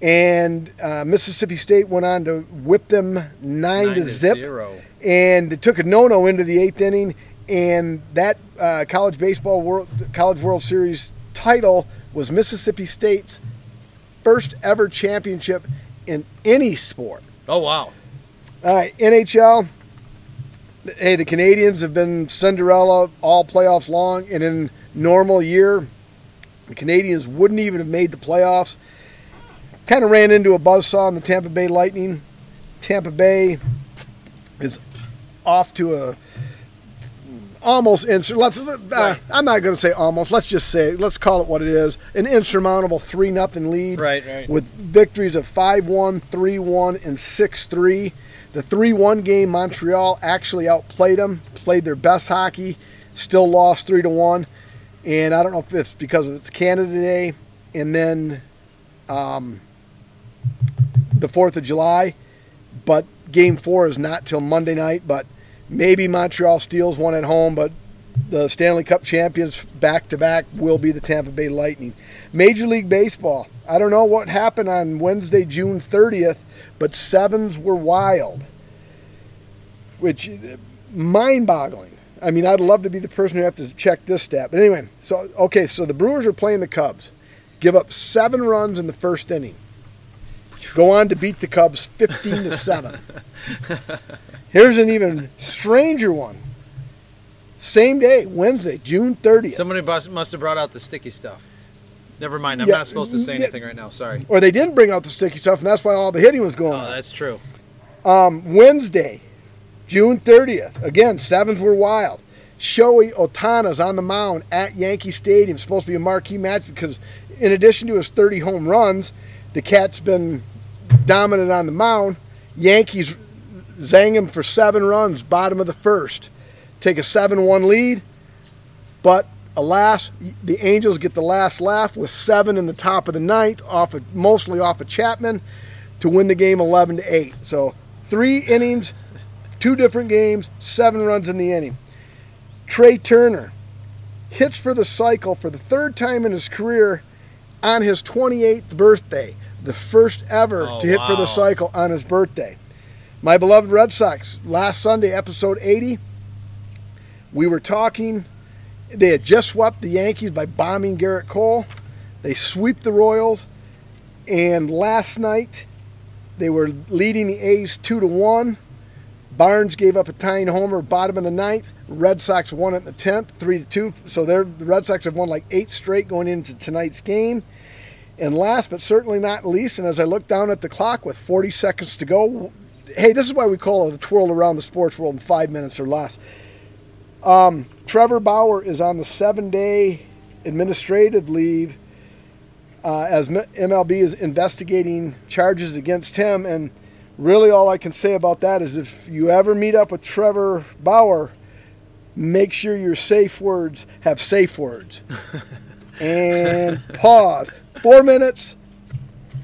Speaker 1: And uh, Mississippi State went on to whip them nine,
Speaker 2: Nine
Speaker 1: to,
Speaker 2: to
Speaker 1: zip,
Speaker 2: zero.
Speaker 1: and it took a no-no into the eighth inning. And that uh, college baseball world, college World Series title was Mississippi State's first ever championship in any sport.
Speaker 2: Oh wow.
Speaker 1: All right, NHL. Hey, the Canadiens have been Cinderella all playoffs long, and in normal year, the Canadiens wouldn't even have made the playoffs. Kind of ran into a buzzsaw in the Tampa Bay Lightning. Tampa Bay is off to a almost insur- let's uh,
Speaker 2: Right.
Speaker 1: I'm not going to say almost let's just say let's call it what it is an insurmountable 3 nothing lead
Speaker 2: Right, right.
Speaker 1: with victories of 5-1 3-1 and 6-3 the 3-1 game Montreal actually outplayed them played their best hockey still lost 3 to 1 and I don't know if it's because it's Canada Day and then um, the 4th of July but game 4 is not till Monday night but maybe Montreal steals one at home but the Stanley Cup champions back to back will be the Tampa Bay Lightning. Major League Baseball. I don't know what happened on Wednesday, June 30th, but sevens were wild, which uh, mind-boggling. I mean, I'd love to be the person who have to check this stat. But anyway, so okay, so the Brewers are playing the Cubs. Give up seven runs in the first inning. Go on to beat the Cubs 15 to 7. Here's an even stranger one. Same day, Wednesday, June 30th.
Speaker 2: Somebody must, have brought out the sticky stuff. Never mind. I'm
Speaker 1: Yeah,
Speaker 2: not supposed to say anything right now. Sorry.
Speaker 1: or they didn't bring out the sticky stuff, and that's why all the hitting was going
Speaker 2: Oh,
Speaker 1: on.
Speaker 2: that's true.
Speaker 1: Um, Wednesday, June 30th. Again, sevens were wild. Shohei Ohtani's on the mound at Yankee Stadium. Supposed to be a marquee match because, in addition to his 30 home runs, the cat's been dominant on the mound. Yankees zang him for seven runs, bottom of the first. Take a 7 1 lead, but alas, the Angels get the last laugh with seven in the top of the ninth, off of, mostly off of Chapman, to win the game 11 to 8. So three innings, two different games, seven runs in the inning. Trea Turner hits for the cycle for the third time in his career on his 28th birthday, the first ever
Speaker 2: Oh,
Speaker 1: to hit for the cycle on his birthday. My beloved Red Sox, last Sunday, episode 80, we were talking. They had just swept the Yankees by bombing Gerrit Cole. They sweep the Royals, and last night they were leading the A's two to one. Barnes gave up a tying homer, bottom of the ninth. Red Sox won it in the tenth, three to two. So they're, the Red Sox have won like eight straight going into tonight's game. And last but certainly not least, and as I look down at the clock with 40 seconds to go, hey, this is why we call it a twirl around the sports world in five minutes or less. Um, Trevor Bauer is on the seven day administrative leave uh, as MLB is investigating charges against him. And really, all I can say about that is if you ever meet up with Trevor Bauer, make sure your safe words have safe words. and pause. Four minutes,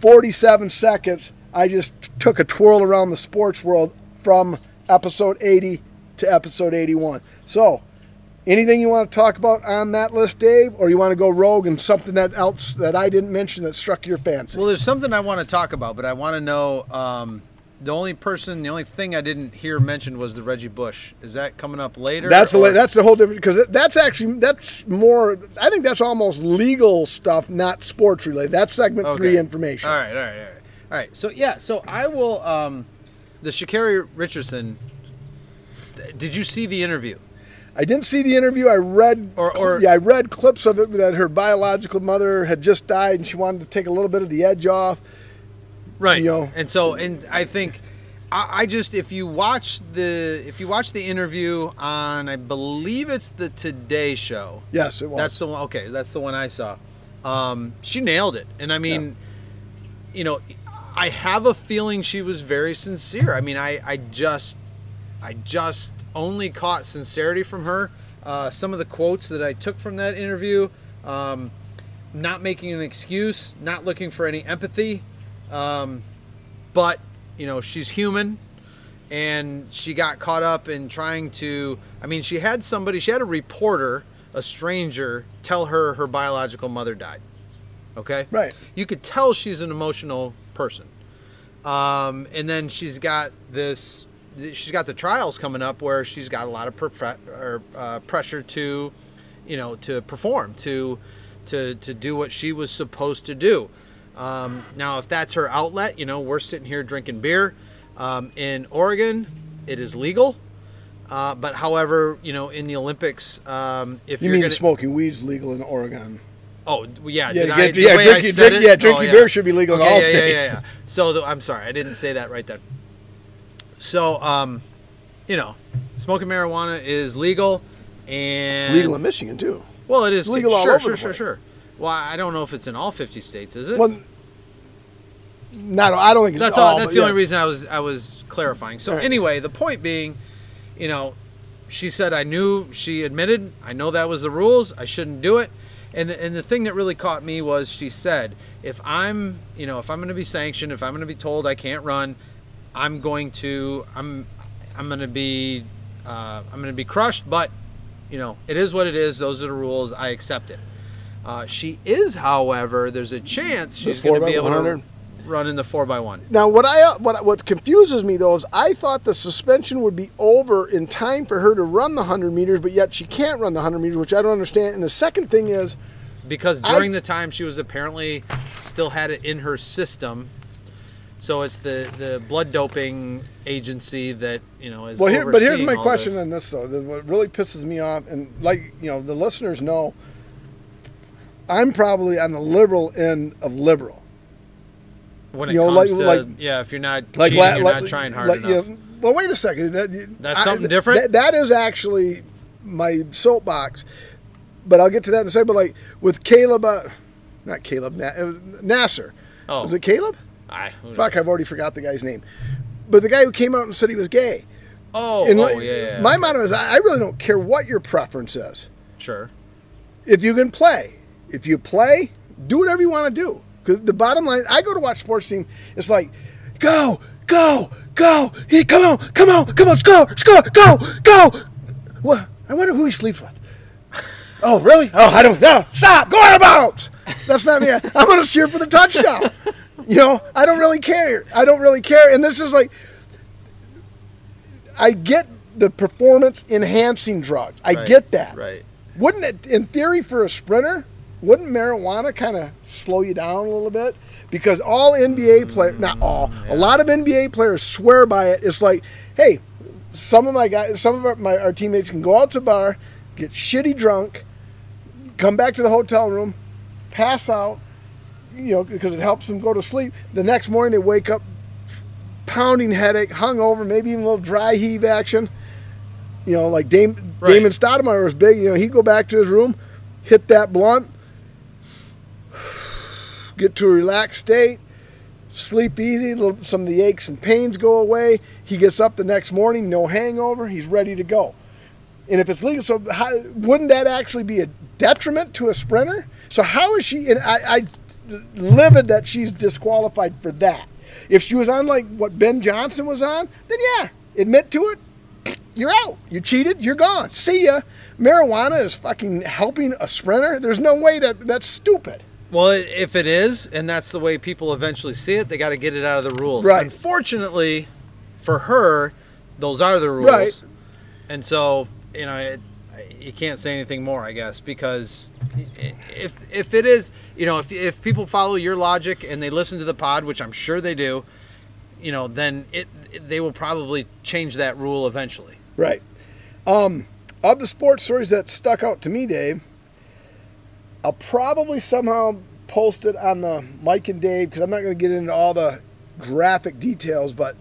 Speaker 1: 47 seconds. I just took a twirl around the sports world from episode 80 to episode 81. So, anything you want to talk about on that list, Dave, or you want to go rogue and something that else that I didn't mention that struck your fancy?
Speaker 2: Well, there's something I want to talk about, but I want to know. Um, the only person, the only thing I didn't hear mentioned was the Reggie Bush. Is that coming up later?
Speaker 1: That's the that's the whole different because that's actually that's more. I think that's almost legal stuff, not sports related. That's segment
Speaker 2: Okay.
Speaker 1: three information.
Speaker 2: All right, all right, all right. All right. So yeah, so I will um the Sha'Carri Richardson did you see the interview?
Speaker 1: I didn't see the interview. I read,
Speaker 2: Or- or-
Speaker 1: yeah, I read clips of it that her biological mother had just died, and she wanted to take a little bit of the edge off.
Speaker 2: Right.
Speaker 1: You know.
Speaker 2: And so and I think I, I just if you watch the if you watch the interview on I believe it's the Today show.
Speaker 1: Yes, it was.
Speaker 2: That's the one. Okay, that's the one I saw. Um, she nailed it, and I mean, you know, I have a feeling she was very sincere. I mean, I, I just, I just only caught sincerity from her. uh, some of the quotes that I took from that interview. Um, not making an excuse, not looking for any empathy, um, but you know she's human, and she got caught up in trying to. I mean, she had somebody, she had a reporter, a stranger, tell her her biological mother died. Okay,
Speaker 1: Right.
Speaker 2: You could tell she's an emotional person, um, and then she's got this. She's got the trials coming up where she's got a lot of or, uh, pressure to, you know, to perform, to, to, to do what she was supposed to do. Um, now, if that's her outlet, you know, we're sitting here drinking beer. Um, in Oregon, it is legal. Uh, but however, you know, in the Olympics, um, if
Speaker 1: You
Speaker 2: are
Speaker 1: mean
Speaker 2: gonna,
Speaker 1: smoking weed's legal in Oregon?
Speaker 2: Oh yeah,
Speaker 1: Yeah,
Speaker 2: I,
Speaker 1: yeah,
Speaker 2: I
Speaker 1: drink- yeah, drinking
Speaker 2: Oh,
Speaker 1: beer should be legal in all
Speaker 2: yeah, yeah,
Speaker 1: states.
Speaker 2: Yeah, yeah. So the, I'm sorry, I didn't say that right then. So, um, you know, smoking marijuana is legal, and
Speaker 1: It's legal in Michigan too.
Speaker 2: Well, it is
Speaker 1: It's legal all
Speaker 2: sure,
Speaker 1: over
Speaker 2: sure,
Speaker 1: the
Speaker 2: sure,
Speaker 1: place.
Speaker 2: sure. Well, I don't know if it's in all 50 states, is it?
Speaker 1: Well, not. I don't think it's
Speaker 2: that's
Speaker 1: all.
Speaker 2: all. That's the
Speaker 1: yeah.
Speaker 2: only reason I was I was clarifying. So
Speaker 1: right.
Speaker 2: anyway, the point being, you know, she said I knew. She admitted I know that was the rules. I shouldn't do it. And the, and the thing that really caught me was she said, if I'm you know if I'm going to be sanctioned, if I'm going to be told I can't run, I'm going to I'm I'm going to be uh, I'm going to be crushed. But you know it is what it is. Those are the rules. I accept it. Uh, she is, however, there's a chance she's going to be able to
Speaker 1: 4x100?
Speaker 2: run in the four by one.
Speaker 1: Now, what I uh, what what confuses me though is I thought the suspension would be over in time for her to run the hundred meters, but yet she can't run the hundred meters, which I don't understand. And the second thing is,
Speaker 2: because
Speaker 1: I-
Speaker 2: during the time she was apparently still had it in her system. So it's the, the blood doping agency that you know is.
Speaker 1: well, here, but here's my question
Speaker 2: this.
Speaker 1: on this though. What really pisses me off, and like you know, the listeners know, I'm probably on the liberal end of liberal.
Speaker 2: When it
Speaker 1: you know,
Speaker 2: comes
Speaker 1: like-
Speaker 2: to
Speaker 1: like-
Speaker 2: yeah, if you're not
Speaker 1: like
Speaker 2: cheating,
Speaker 1: la-
Speaker 2: you're not trying hard
Speaker 1: like,
Speaker 2: enough.
Speaker 1: you know, well, wait a second. That,
Speaker 2: That's something different?
Speaker 1: that- that is actually my soapbox, but I'll get to that in a second. But like with Caleb, uh, not Caleb, Na- Nasser.
Speaker 2: Oh.
Speaker 1: Was it Caleb?
Speaker 2: I,
Speaker 1: Fuck, I've already forgot the guy's name. But the guy who came out and said he was gay.
Speaker 2: Oh,
Speaker 1: And
Speaker 2: oh
Speaker 1: like,
Speaker 2: yeah, yeah,
Speaker 1: my
Speaker 2: okay.
Speaker 1: motto is I I really don't care what your preference is.
Speaker 2: sure.
Speaker 1: If you can play, if you play, do whatever you want to do. The bottom line, I go to watch sports team. It's like, go, go, go. He, come on, come on, come on, score, score, go, go. What? I wonder who he sleeps with. Oh, really? Oh, I don't know. Stop. Go out of bounds. That's not me. I'm going to cheer for the touchdown. You know, I don't really care. I don't really care. And this is like, I get the performance enhancing drugs. I
Speaker 2: Right,
Speaker 1: get that.
Speaker 2: Right.
Speaker 1: Wouldn't it, in theory, for a sprinter, wouldn't marijuana kind of slow you down a little bit? Because all NBA mm. players, not all, a lot of NBA players swear by it. It's like, hey, some of my guys, some of our, my, our teammates can go out to a bar, get shitty drunk, come back to the hotel room, pass out, you know, because it helps them go to sleep. The next morning they wake up pounding headache, hungover, maybe even a little dry heave action. You know, like Dame,
Speaker 2: Right.
Speaker 1: Damon Stoudemire was big. You know, he'd go back to his room, hit that blunt, get to a relaxed state, sleep easy. Little, some of the aches and pains go away. He gets up the next morning, no hangover. He's ready to go. And if it's legal, so how, wouldn't that actually be a detriment to a sprinter? So how is she? And I, I livid that she's disqualified for that. If she was on like what Ben Johnson was on, then yeah, admit to it. You're out. You cheated. You're gone. See ya. Marijuana is fucking helping a sprinter. There's no way that that's stupid.
Speaker 2: Well, if it is, and that's the way people eventually see it, they got to get it out of the rules.
Speaker 1: Right.
Speaker 2: Unfortunately, for her, those are the rules.
Speaker 1: Right.
Speaker 2: And so, you know, it, you can't say anything more, I guess, because if if it is, you know, if if people follow your logic and they listen to the pod, which I'm sure they do, you know, then it they will probably change that rule eventually.
Speaker 1: Right. Um, of the sports stories that stuck out to me, Dave, I'll probably somehow post it on the Mike and Dave because I'm not going to get into all the graphic details, but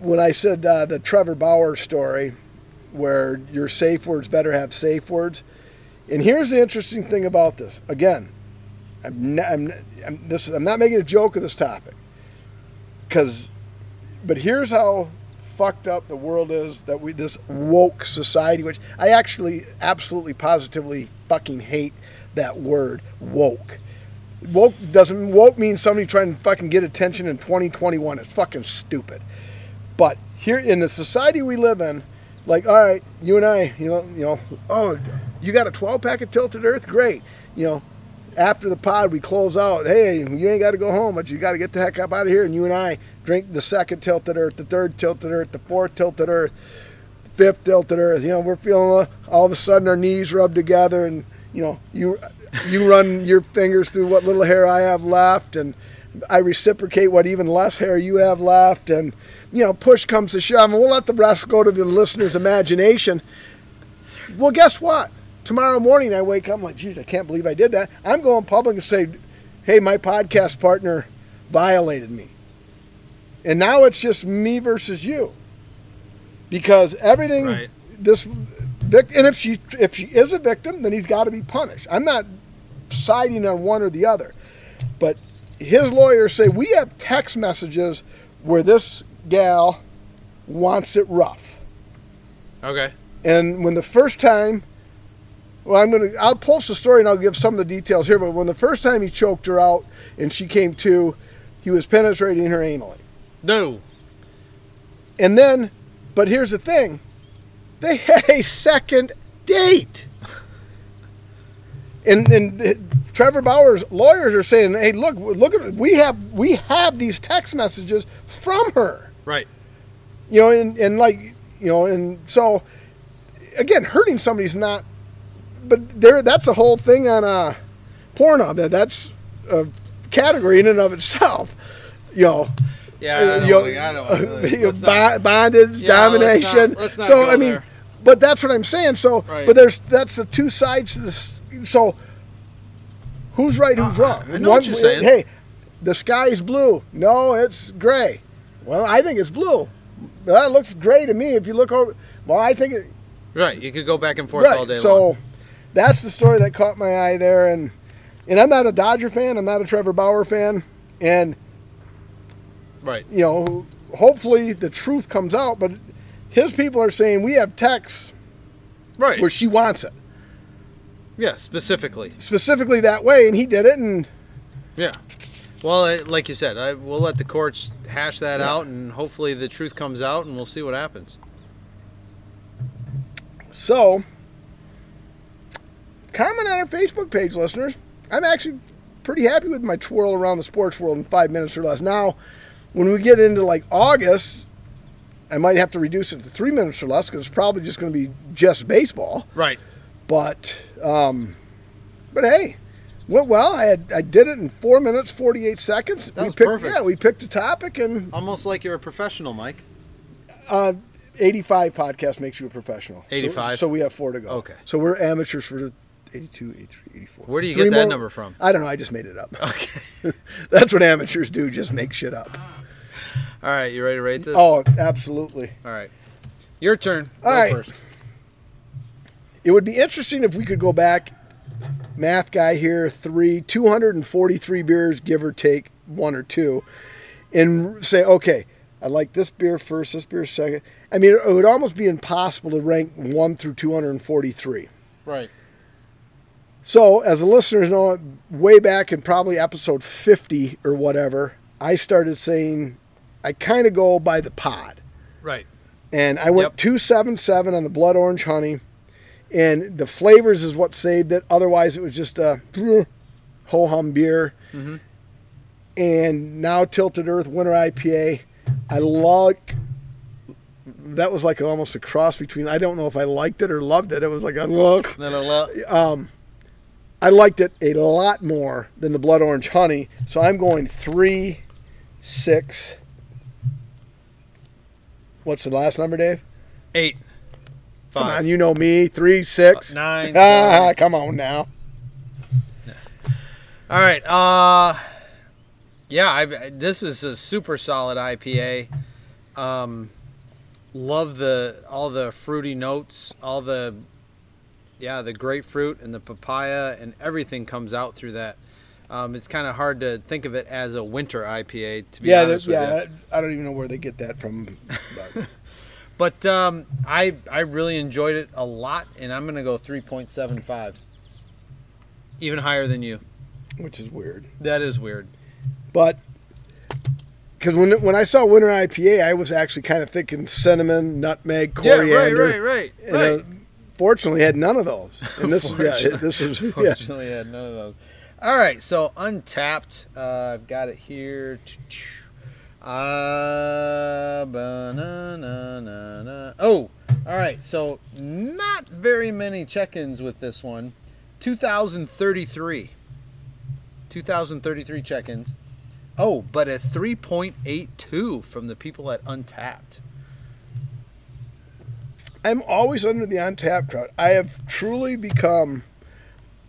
Speaker 1: when I said uh, the Trevor Bauer story, where your safe words better have safe words, and here's the interesting thing about this. Again, I'm, not, I'm, I'm this I'm not making a joke of this topic, because, but here's how fucked up the world is that we this woke society, which I actually absolutely positively fucking hate that word woke. Woke doesn't woke means somebody trying to fucking get attention in 2021. It's fucking stupid. But here in the society we live in, like, all right, you and I, you know, you know, oh, you got a 12 pack of Tilted Earth, great. You know, after the pod we close out. Hey, you ain't got to go home, but you got to get the heck up out of here. And you and I drink the second Tilted Earth, the third Tilted Earth, the fourth Tilted Earth, fifth Tilted Earth. You know, we're feeling all of a sudden our knees rub together, and you know, you you run your fingers through what little hair I have left, and I reciprocate what even less hair you have left, and you know, push comes to shove, and we'll let the rest go to the listener's imagination. Well, guess what? Tomorrow morning I wake up, I'm like, geez, I can't believe I did that. I'm going public and say, hey, my podcast partner violated me. And now it's just me versus you. Because everything
Speaker 2: Right.
Speaker 1: this and if she if she is a victim, then he's got to be punished. I'm not siding on one or the other. But his lawyers say we have text messages where this gal wants it rough.
Speaker 2: Okay.
Speaker 1: And when the first time, well, I'm gonna, I'll post the story and I'll give some of the details here. But when the first time he choked her out and she came to, he was penetrating her anally.
Speaker 2: No.
Speaker 1: And then, but here's the thing, they had a second date. And and Trevor Bauer's lawyers are saying, "Hey, look, look at. We have we have these text messages from her."
Speaker 2: Right.
Speaker 1: you know, and, and like, you know, and so again, hurting somebody's not, but there, that's a whole thing on uh, Pornhub. That that's a category in and of itself. You know,
Speaker 2: Yeah. I
Speaker 1: uh,
Speaker 2: don't
Speaker 1: you know,
Speaker 2: wanna- I don't wanna-
Speaker 1: you know,
Speaker 2: let's not-
Speaker 1: bo- bondage,
Speaker 2: Yeah, let's
Speaker 1: domination.
Speaker 2: not- let's not
Speaker 1: so I mean,
Speaker 2: there.
Speaker 1: but that's what I'm saying. So,
Speaker 2: Right.
Speaker 1: but there's that's the two sides to this. So, who's right? Who's wrong?
Speaker 2: I know what you're saying.
Speaker 1: Hey, the sky's blue. No, it's gray. Well, I think it's blue. That looks gray to me. If you look over, well, I think it.
Speaker 2: Right. You could go back and forth all day
Speaker 1: So,
Speaker 2: long.
Speaker 1: that's the story that caught my eye there, and and I'm not a Dodger fan. I'm not a Trevor Bauer fan, and
Speaker 2: Right.
Speaker 1: you know, hopefully the truth comes out. But his people are saying we have texts
Speaker 2: Right.
Speaker 1: where she wants it
Speaker 2: yeah. Specifically.
Speaker 1: specifically that way, and he did it, and
Speaker 2: Yeah. Well, like you said, I, we'll let the courts hash that out, and hopefully the truth comes out, and we'll see what happens.
Speaker 1: so comment on our Facebook page, listeners. I'm actually pretty happy with my twirl around the sports world in five minutes or less. Now, when we get into like August, I might have to reduce it to three minutes or less because it's probably just going to be just baseball.
Speaker 2: Right.
Speaker 1: But, um, but hey, went well. I had I did it in four minutes forty eight seconds.
Speaker 2: That
Speaker 1: we
Speaker 2: was
Speaker 1: picked,
Speaker 2: perfect.
Speaker 1: Yeah, we picked a topic and
Speaker 2: Almost like you're a professional, Mike.
Speaker 1: uh, eighty five podcast makes you a professional. So-
Speaker 2: 85?
Speaker 1: So, we have four to go.
Speaker 2: Okay.
Speaker 1: So we're amateurs for the 82, 83, 84.
Speaker 2: Where do you
Speaker 1: Three
Speaker 2: get that
Speaker 1: more-
Speaker 2: number from?
Speaker 1: I don't know. I just made it up.
Speaker 2: Okay.
Speaker 1: That's what amateurs do. Just make shit up.
Speaker 2: All right. You ready to rate this?
Speaker 1: Oh, absolutely.
Speaker 2: All right. Your turn.
Speaker 1: All
Speaker 2: Go
Speaker 1: right.
Speaker 2: first.
Speaker 1: It would be interesting if we could go back, math guy here, three, 243 beers, give or take one or two, and say, okay, I like this beer first, this beer second. I mean, it would almost be impossible to rank one through 243.
Speaker 2: Right.
Speaker 1: So, as the listeners know, way back in probably episode 50 or whatever, I started saying I kind of go by the pod.
Speaker 2: Right.
Speaker 1: and I went
Speaker 2: Yep.
Speaker 1: 277 on the blood orange honey, and the flavors is what saved it. Otherwise, it was just a ho hum beer.
Speaker 2: Mm-hmm.
Speaker 1: And now Tilted Earth Winter IPA, I like. That was like almost a cross between. I don't know if I liked it or loved it. It was like a look.
Speaker 2: No, no, no.
Speaker 1: Um, I liked it a lot more than the blood orange honey. So I'm going three, six. What's the last number, Dave?
Speaker 2: Eight.
Speaker 1: Come
Speaker 2: Five.
Speaker 1: on, you know me. Three, six.
Speaker 2: Nine.
Speaker 1: Ah, come on now.
Speaker 2: All right. Uh, yeah, I, this is a super solid IPA. Um, love the all the fruity notes, all the yeah, the grapefruit and the papaya and everything comes out through that. Um, it's kind of hard to think of it as a winter IPA, to be
Speaker 1: Yeah,
Speaker 2: honest with
Speaker 1: yeah.
Speaker 2: you.
Speaker 1: I don't even know where they get that from. but-
Speaker 2: But um, I I really enjoyed it a lot, and I'm gonna go 3.75, even higher than you.
Speaker 1: which is weird.
Speaker 2: That is weird.
Speaker 1: But because when when I saw winter IPA, I was actually kind of thinking cinnamon, nutmeg, coriander.
Speaker 2: Yeah, right, right, right,
Speaker 1: And,
Speaker 2: right.
Speaker 1: uh, fortunately, had none of those. And this is yeah, this is yeah.
Speaker 2: Fortunately, had none of those. All right, so Untappd. Uh, I've got it here. Uh. Oh, all right. So not very many check-ins with this one. 2033. 2033 check-ins. Oh, but a 3.82 from the people at Untappd.
Speaker 1: I'm always under the Untappd crowd. I have truly become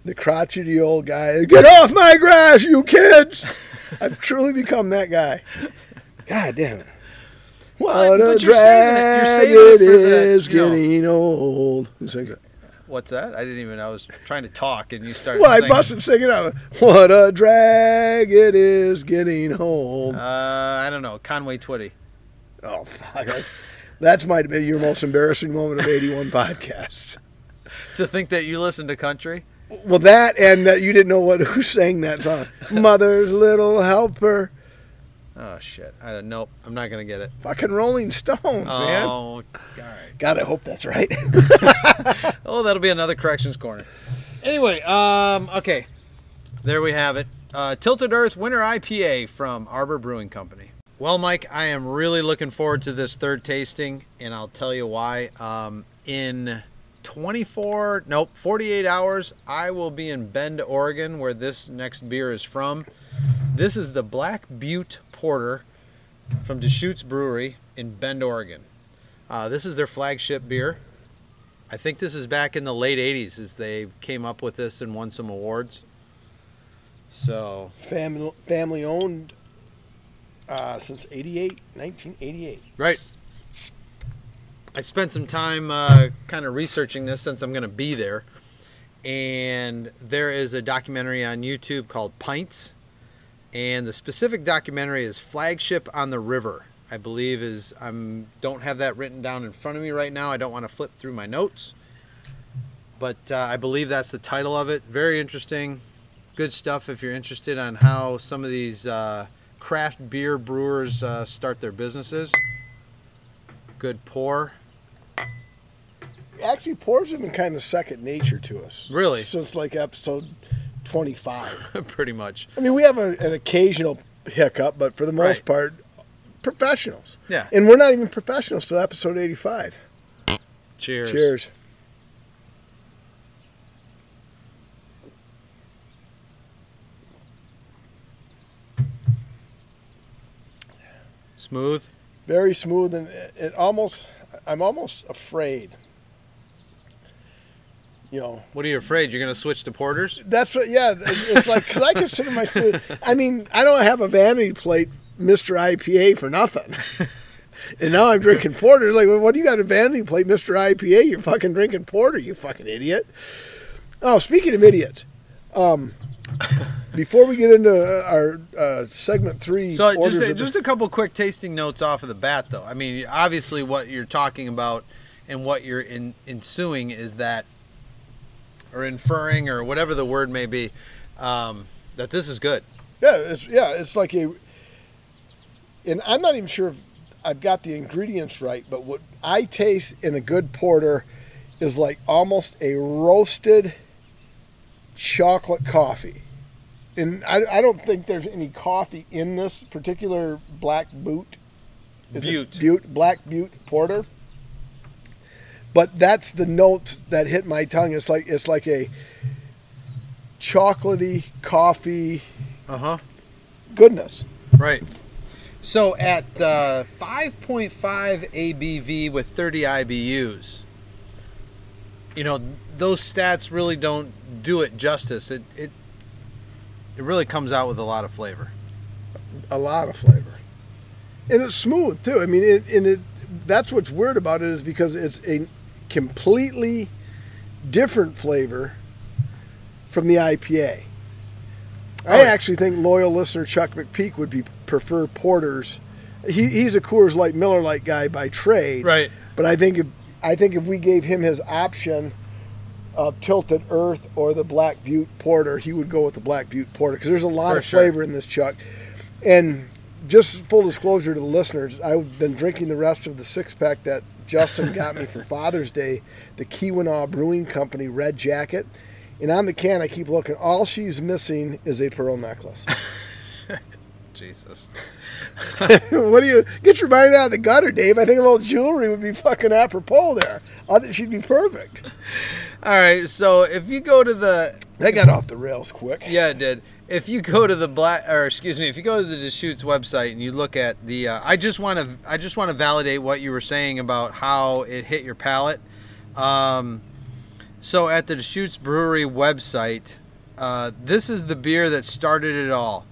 Speaker 1: the crotchety old guy. Get off my grass, you kids! I've truly become that guy. God damn it.
Speaker 2: Well,
Speaker 1: What a
Speaker 2: but you're saving it. You're
Speaker 1: drag
Speaker 2: saving
Speaker 1: it
Speaker 2: it for the, know-
Speaker 1: getting old. Who sings it?
Speaker 2: What's that? I didn't even. I was trying to talk, and you started.
Speaker 1: Well, I busted singing out. What a drag it is getting old.
Speaker 2: Uh, I don't know. Conway Twitty.
Speaker 1: oh, fuck. That's, might be your most embarrassing moment of 81 podcasts.
Speaker 2: To think that you listen to country.
Speaker 1: Well, that and that you didn't know what who sang that song. Mother's little helper.
Speaker 2: Oh shit! I don't. Nope. I'm not gonna get it.
Speaker 1: Fucking Rolling Stones, man.
Speaker 2: Oh, all right.
Speaker 1: God, I hope that's right.
Speaker 2: Oh, that'll be another corrections corner. Anyway, um, okay, there we have it. Uh, Tilted Earth Winter IPA from Arbor Brewing Company. Well, Mike, I am really looking forward to this third tasting, and I'll tell you why. Um, in 24, nope, 48 hours, I will be in Bend, Oregon, where this next beer is from. This is the Black Butte Porter from Deschutes Brewery in Bend, Oregon. Uh, this is their flagship beer. I think this is back in the late 80s as they came up with this and won some awards. So,
Speaker 1: family, family owned uh, since 88, 1988.
Speaker 2: right. I spent some time uh, kind of researching this since I'm going to be there. And there is a documentary on YouTube called Pints. And the specific documentary is Flagship on the River. I believe is I'm don't have that written down in front of me right now. I don't want to flip through my notes. But uh, I believe that's the title of it. Very interesting. Good stuff if you're interested on how some of these uh, craft beer brewers uh, start their businesses. Good pour.
Speaker 1: Actually, pours have been kind of second nature to us.
Speaker 2: Really?
Speaker 1: Since like episode 25.
Speaker 2: Pretty much.
Speaker 1: I mean, we have a, an occasional hiccup, but for the most
Speaker 2: Right.
Speaker 1: part, professionals.
Speaker 2: Yeah.
Speaker 1: And we're not even professionals till episode 85.
Speaker 2: Cheers.
Speaker 1: Cheers.
Speaker 2: Smooth.
Speaker 1: Very smooth, and it, it almost, I'm almost afraid. You know,
Speaker 2: What are you afraid? You're going to switch to porters?
Speaker 1: That's what, yeah. It's like because I consider myself. I mean, I don't have a vanity plate, Mister IPA, for nothing. And now I'm drinking porter. Like, well, what do you got a vanity plate, Mister IPA? You're fucking drinking porter, you fucking idiot. Oh, speaking of idiots, um, before we get into our uh, segment three,
Speaker 2: So just a, just a couple quick tasting notes off of the bat, though. I mean, obviously, what you're talking about and what you're in, ensuing is that, or inferring, or whatever the word may be, um, that this is good.
Speaker 1: Yeah, it's yeah, it's like a. And I'm not even sure if I've got the ingredients right, but what I taste in a good porter is like almost a roasted chocolate coffee. And I, I don't think there's any coffee in this particular black boot.
Speaker 2: Butte.
Speaker 1: Butte, black butte porter. But that's the notes that hit my tongue. It's like it's like a chocolatey coffee
Speaker 2: Uh huh.
Speaker 1: goodness.
Speaker 2: Right. So at uh, 5.5 ABV with 30 IBUs, you know, those stats really don't do it justice. It, it, it really comes out with a lot of flavor.
Speaker 1: a lot of flavor, and it's smooth too. I mean, it, and it that's what's weird about it is because it's a completely different flavor from the IPA. I
Speaker 2: Oh,
Speaker 1: actually think loyal listener Chuck McPeak would be prefer porters. He, he's a Coors Light Miller Light guy by trade,
Speaker 2: Right.
Speaker 1: But I think if I think if we gave him his option of Tilted Earth or the Black Butte Porter, he would go with the Black Butte Porter because there's a lot
Speaker 2: For
Speaker 1: of
Speaker 2: sure.
Speaker 1: flavor in this Chuck. And just full disclosure to the listeners, I've been drinking the rest of the six pack that Justin got me for Father's Day, the Keweenaw Brewing Company Red Jacket. And on the can, I keep looking. All she's missing is a pearl necklace.
Speaker 2: Jesus.
Speaker 1: what do you get your mind out of the gutter, Dave? I think a little jewelry would be fucking apropos there. I think she'd be perfect.
Speaker 2: All right, so if you go to the
Speaker 1: That got off the rails quick.
Speaker 2: Yeah, it did. If you go to the black, or excuse me, if you go to the Deschutes website and you look at the, uh, I just want to, I just want to validate what you were saying about how it hit your palate. Um, so at the Deschutes Brewery website, uh, this is the beer that started it all.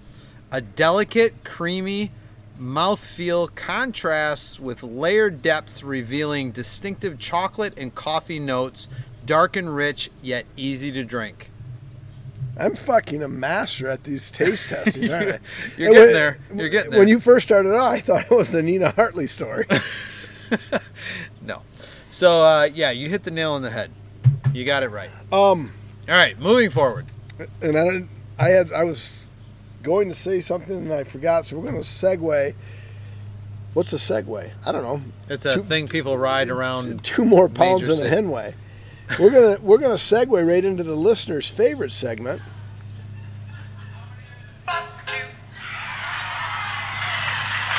Speaker 2: A delicate, creamy mouthfeel contrasts with layered depths, revealing distinctive chocolate and coffee notes, dark and rich yet easy to drink.
Speaker 1: I'm fucking a master at these taste testings, aren't I?
Speaker 2: You're
Speaker 1: And
Speaker 2: getting
Speaker 1: when-
Speaker 2: there. You're getting there.
Speaker 1: When you first started out, I thought it was the Nina Hartley story.
Speaker 2: No. So uh, yeah, you hit the nail on the head. You got it right.
Speaker 1: um,
Speaker 2: All right, moving forward.
Speaker 1: and I, I had, I was going to say something and I forgot, so we're going to segue. What's a segue? I don't know.
Speaker 2: It's a
Speaker 1: Two-
Speaker 2: thing people ride around.
Speaker 1: two more pounds than a henway. We're gonna we're gonna segue right into the listener's favorite segment.
Speaker 3: Fuck you.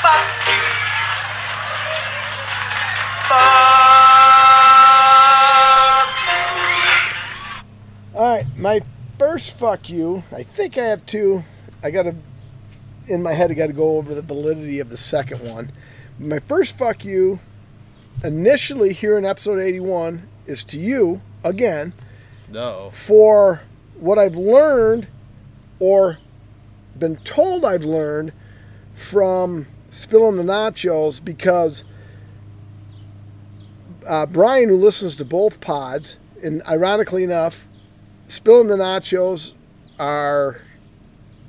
Speaker 3: Fuck you. Fuck you.
Speaker 1: All right, my first fuck you. I think I have two. I gotta in my head. I got to go over the validity of the second one. My first fuck you, initially here in episode eighty-one, is to you again
Speaker 2: No.
Speaker 1: for what I've learned or been told I've learned from spilling the nachos because uh, Brian, who listens to both pods, and ironically enough, spilling the nachos are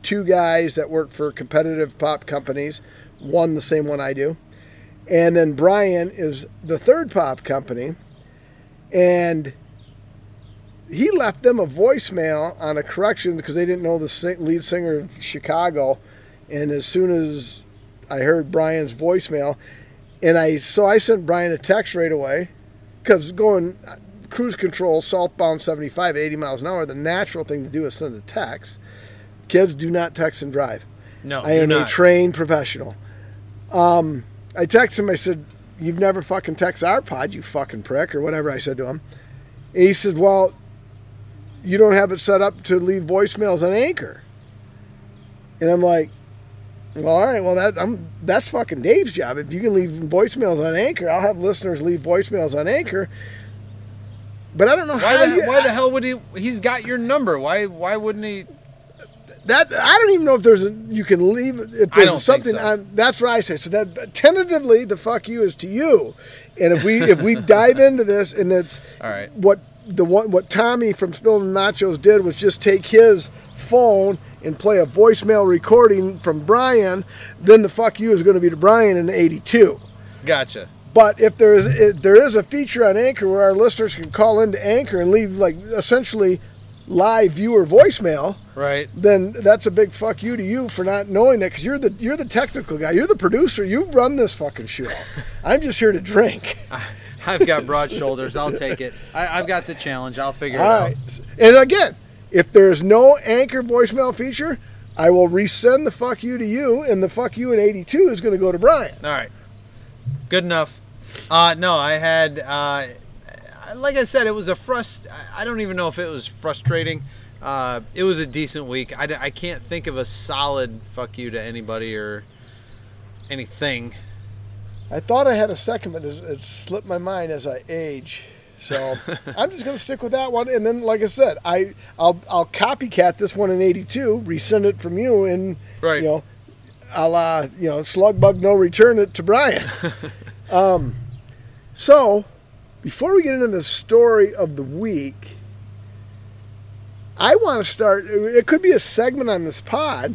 Speaker 1: two guys that work for competitive pop companies. One, the same one I do. And then Brian is the third pop company. And he left them a voicemail on a correction because they didn't know the lead singer of Chicago. And as soon as I heard Brian's voicemail, and I so I sent Brian a text right away because going cruise control southbound 75 80 miles an hour, the natural thing to do is send a text. Kids do not text and drive.
Speaker 2: No.
Speaker 1: I am a trained professional. Um, I texted him. I said, "You've never fucking text our pod, you fucking prick," or whatever I said to him. And he said, "Well, you don't have it set up to leave voicemails on Anchor." And I'm like, "Well, all right. Well, that I'm that's fucking Dave's job. If you can leave voicemails on Anchor, I'll have listeners leave voicemails on Anchor." But I don't know
Speaker 2: Why the,
Speaker 1: you,
Speaker 2: why the hell would he? He's got your number. Why? Why wouldn't he?
Speaker 1: That I don't even know if there's a you can leave if there's something
Speaker 2: so.
Speaker 1: on. That's what I say. So that tentatively, the fuck you is to you, and if we if we dive into this and it's
Speaker 2: All right.
Speaker 1: what the one what Tommy from Spilling Nachos did was just take his phone and play a voicemail recording from Brian, then the fuck you is going to be to Brian in '82.
Speaker 2: Gotcha.
Speaker 1: But if there is if there is a feature on Anchor where our listeners can call into Anchor and leave like essentially live viewer voicemail
Speaker 2: Right.
Speaker 1: then that's a big fuck you to you for not knowing that because you're the you're the technical guy, you're the producer, you run this fucking show. I'm just here to drink.
Speaker 2: I've got broad shoulders. I'll take it. I, I've got the challenge. I'll figure
Speaker 1: All
Speaker 2: it
Speaker 1: right, and again, if there's no anchor voicemail feature, I will resend the fuck you to you, and the fuck you in '82 is going to go to Brian.
Speaker 2: All right. Good enough. Uh, no, I had. Uh, like I said, it was a frust. I- I don't even know if it was frustrating. Uh, it was a decent week. I can't think of a solid fuck you to anybody or anything.
Speaker 1: I thought I had a second, but it's, it slipped my mind as I age. So I'm just going to stick with that one, and then, like I said, I I'll I'll copycat this one in '82, resend it from you, and
Speaker 2: Right.
Speaker 1: you know, a la you know, slug bug no return it to Brian. um, so before we get into the story of the week, I want to start. It could be a segment on this pod.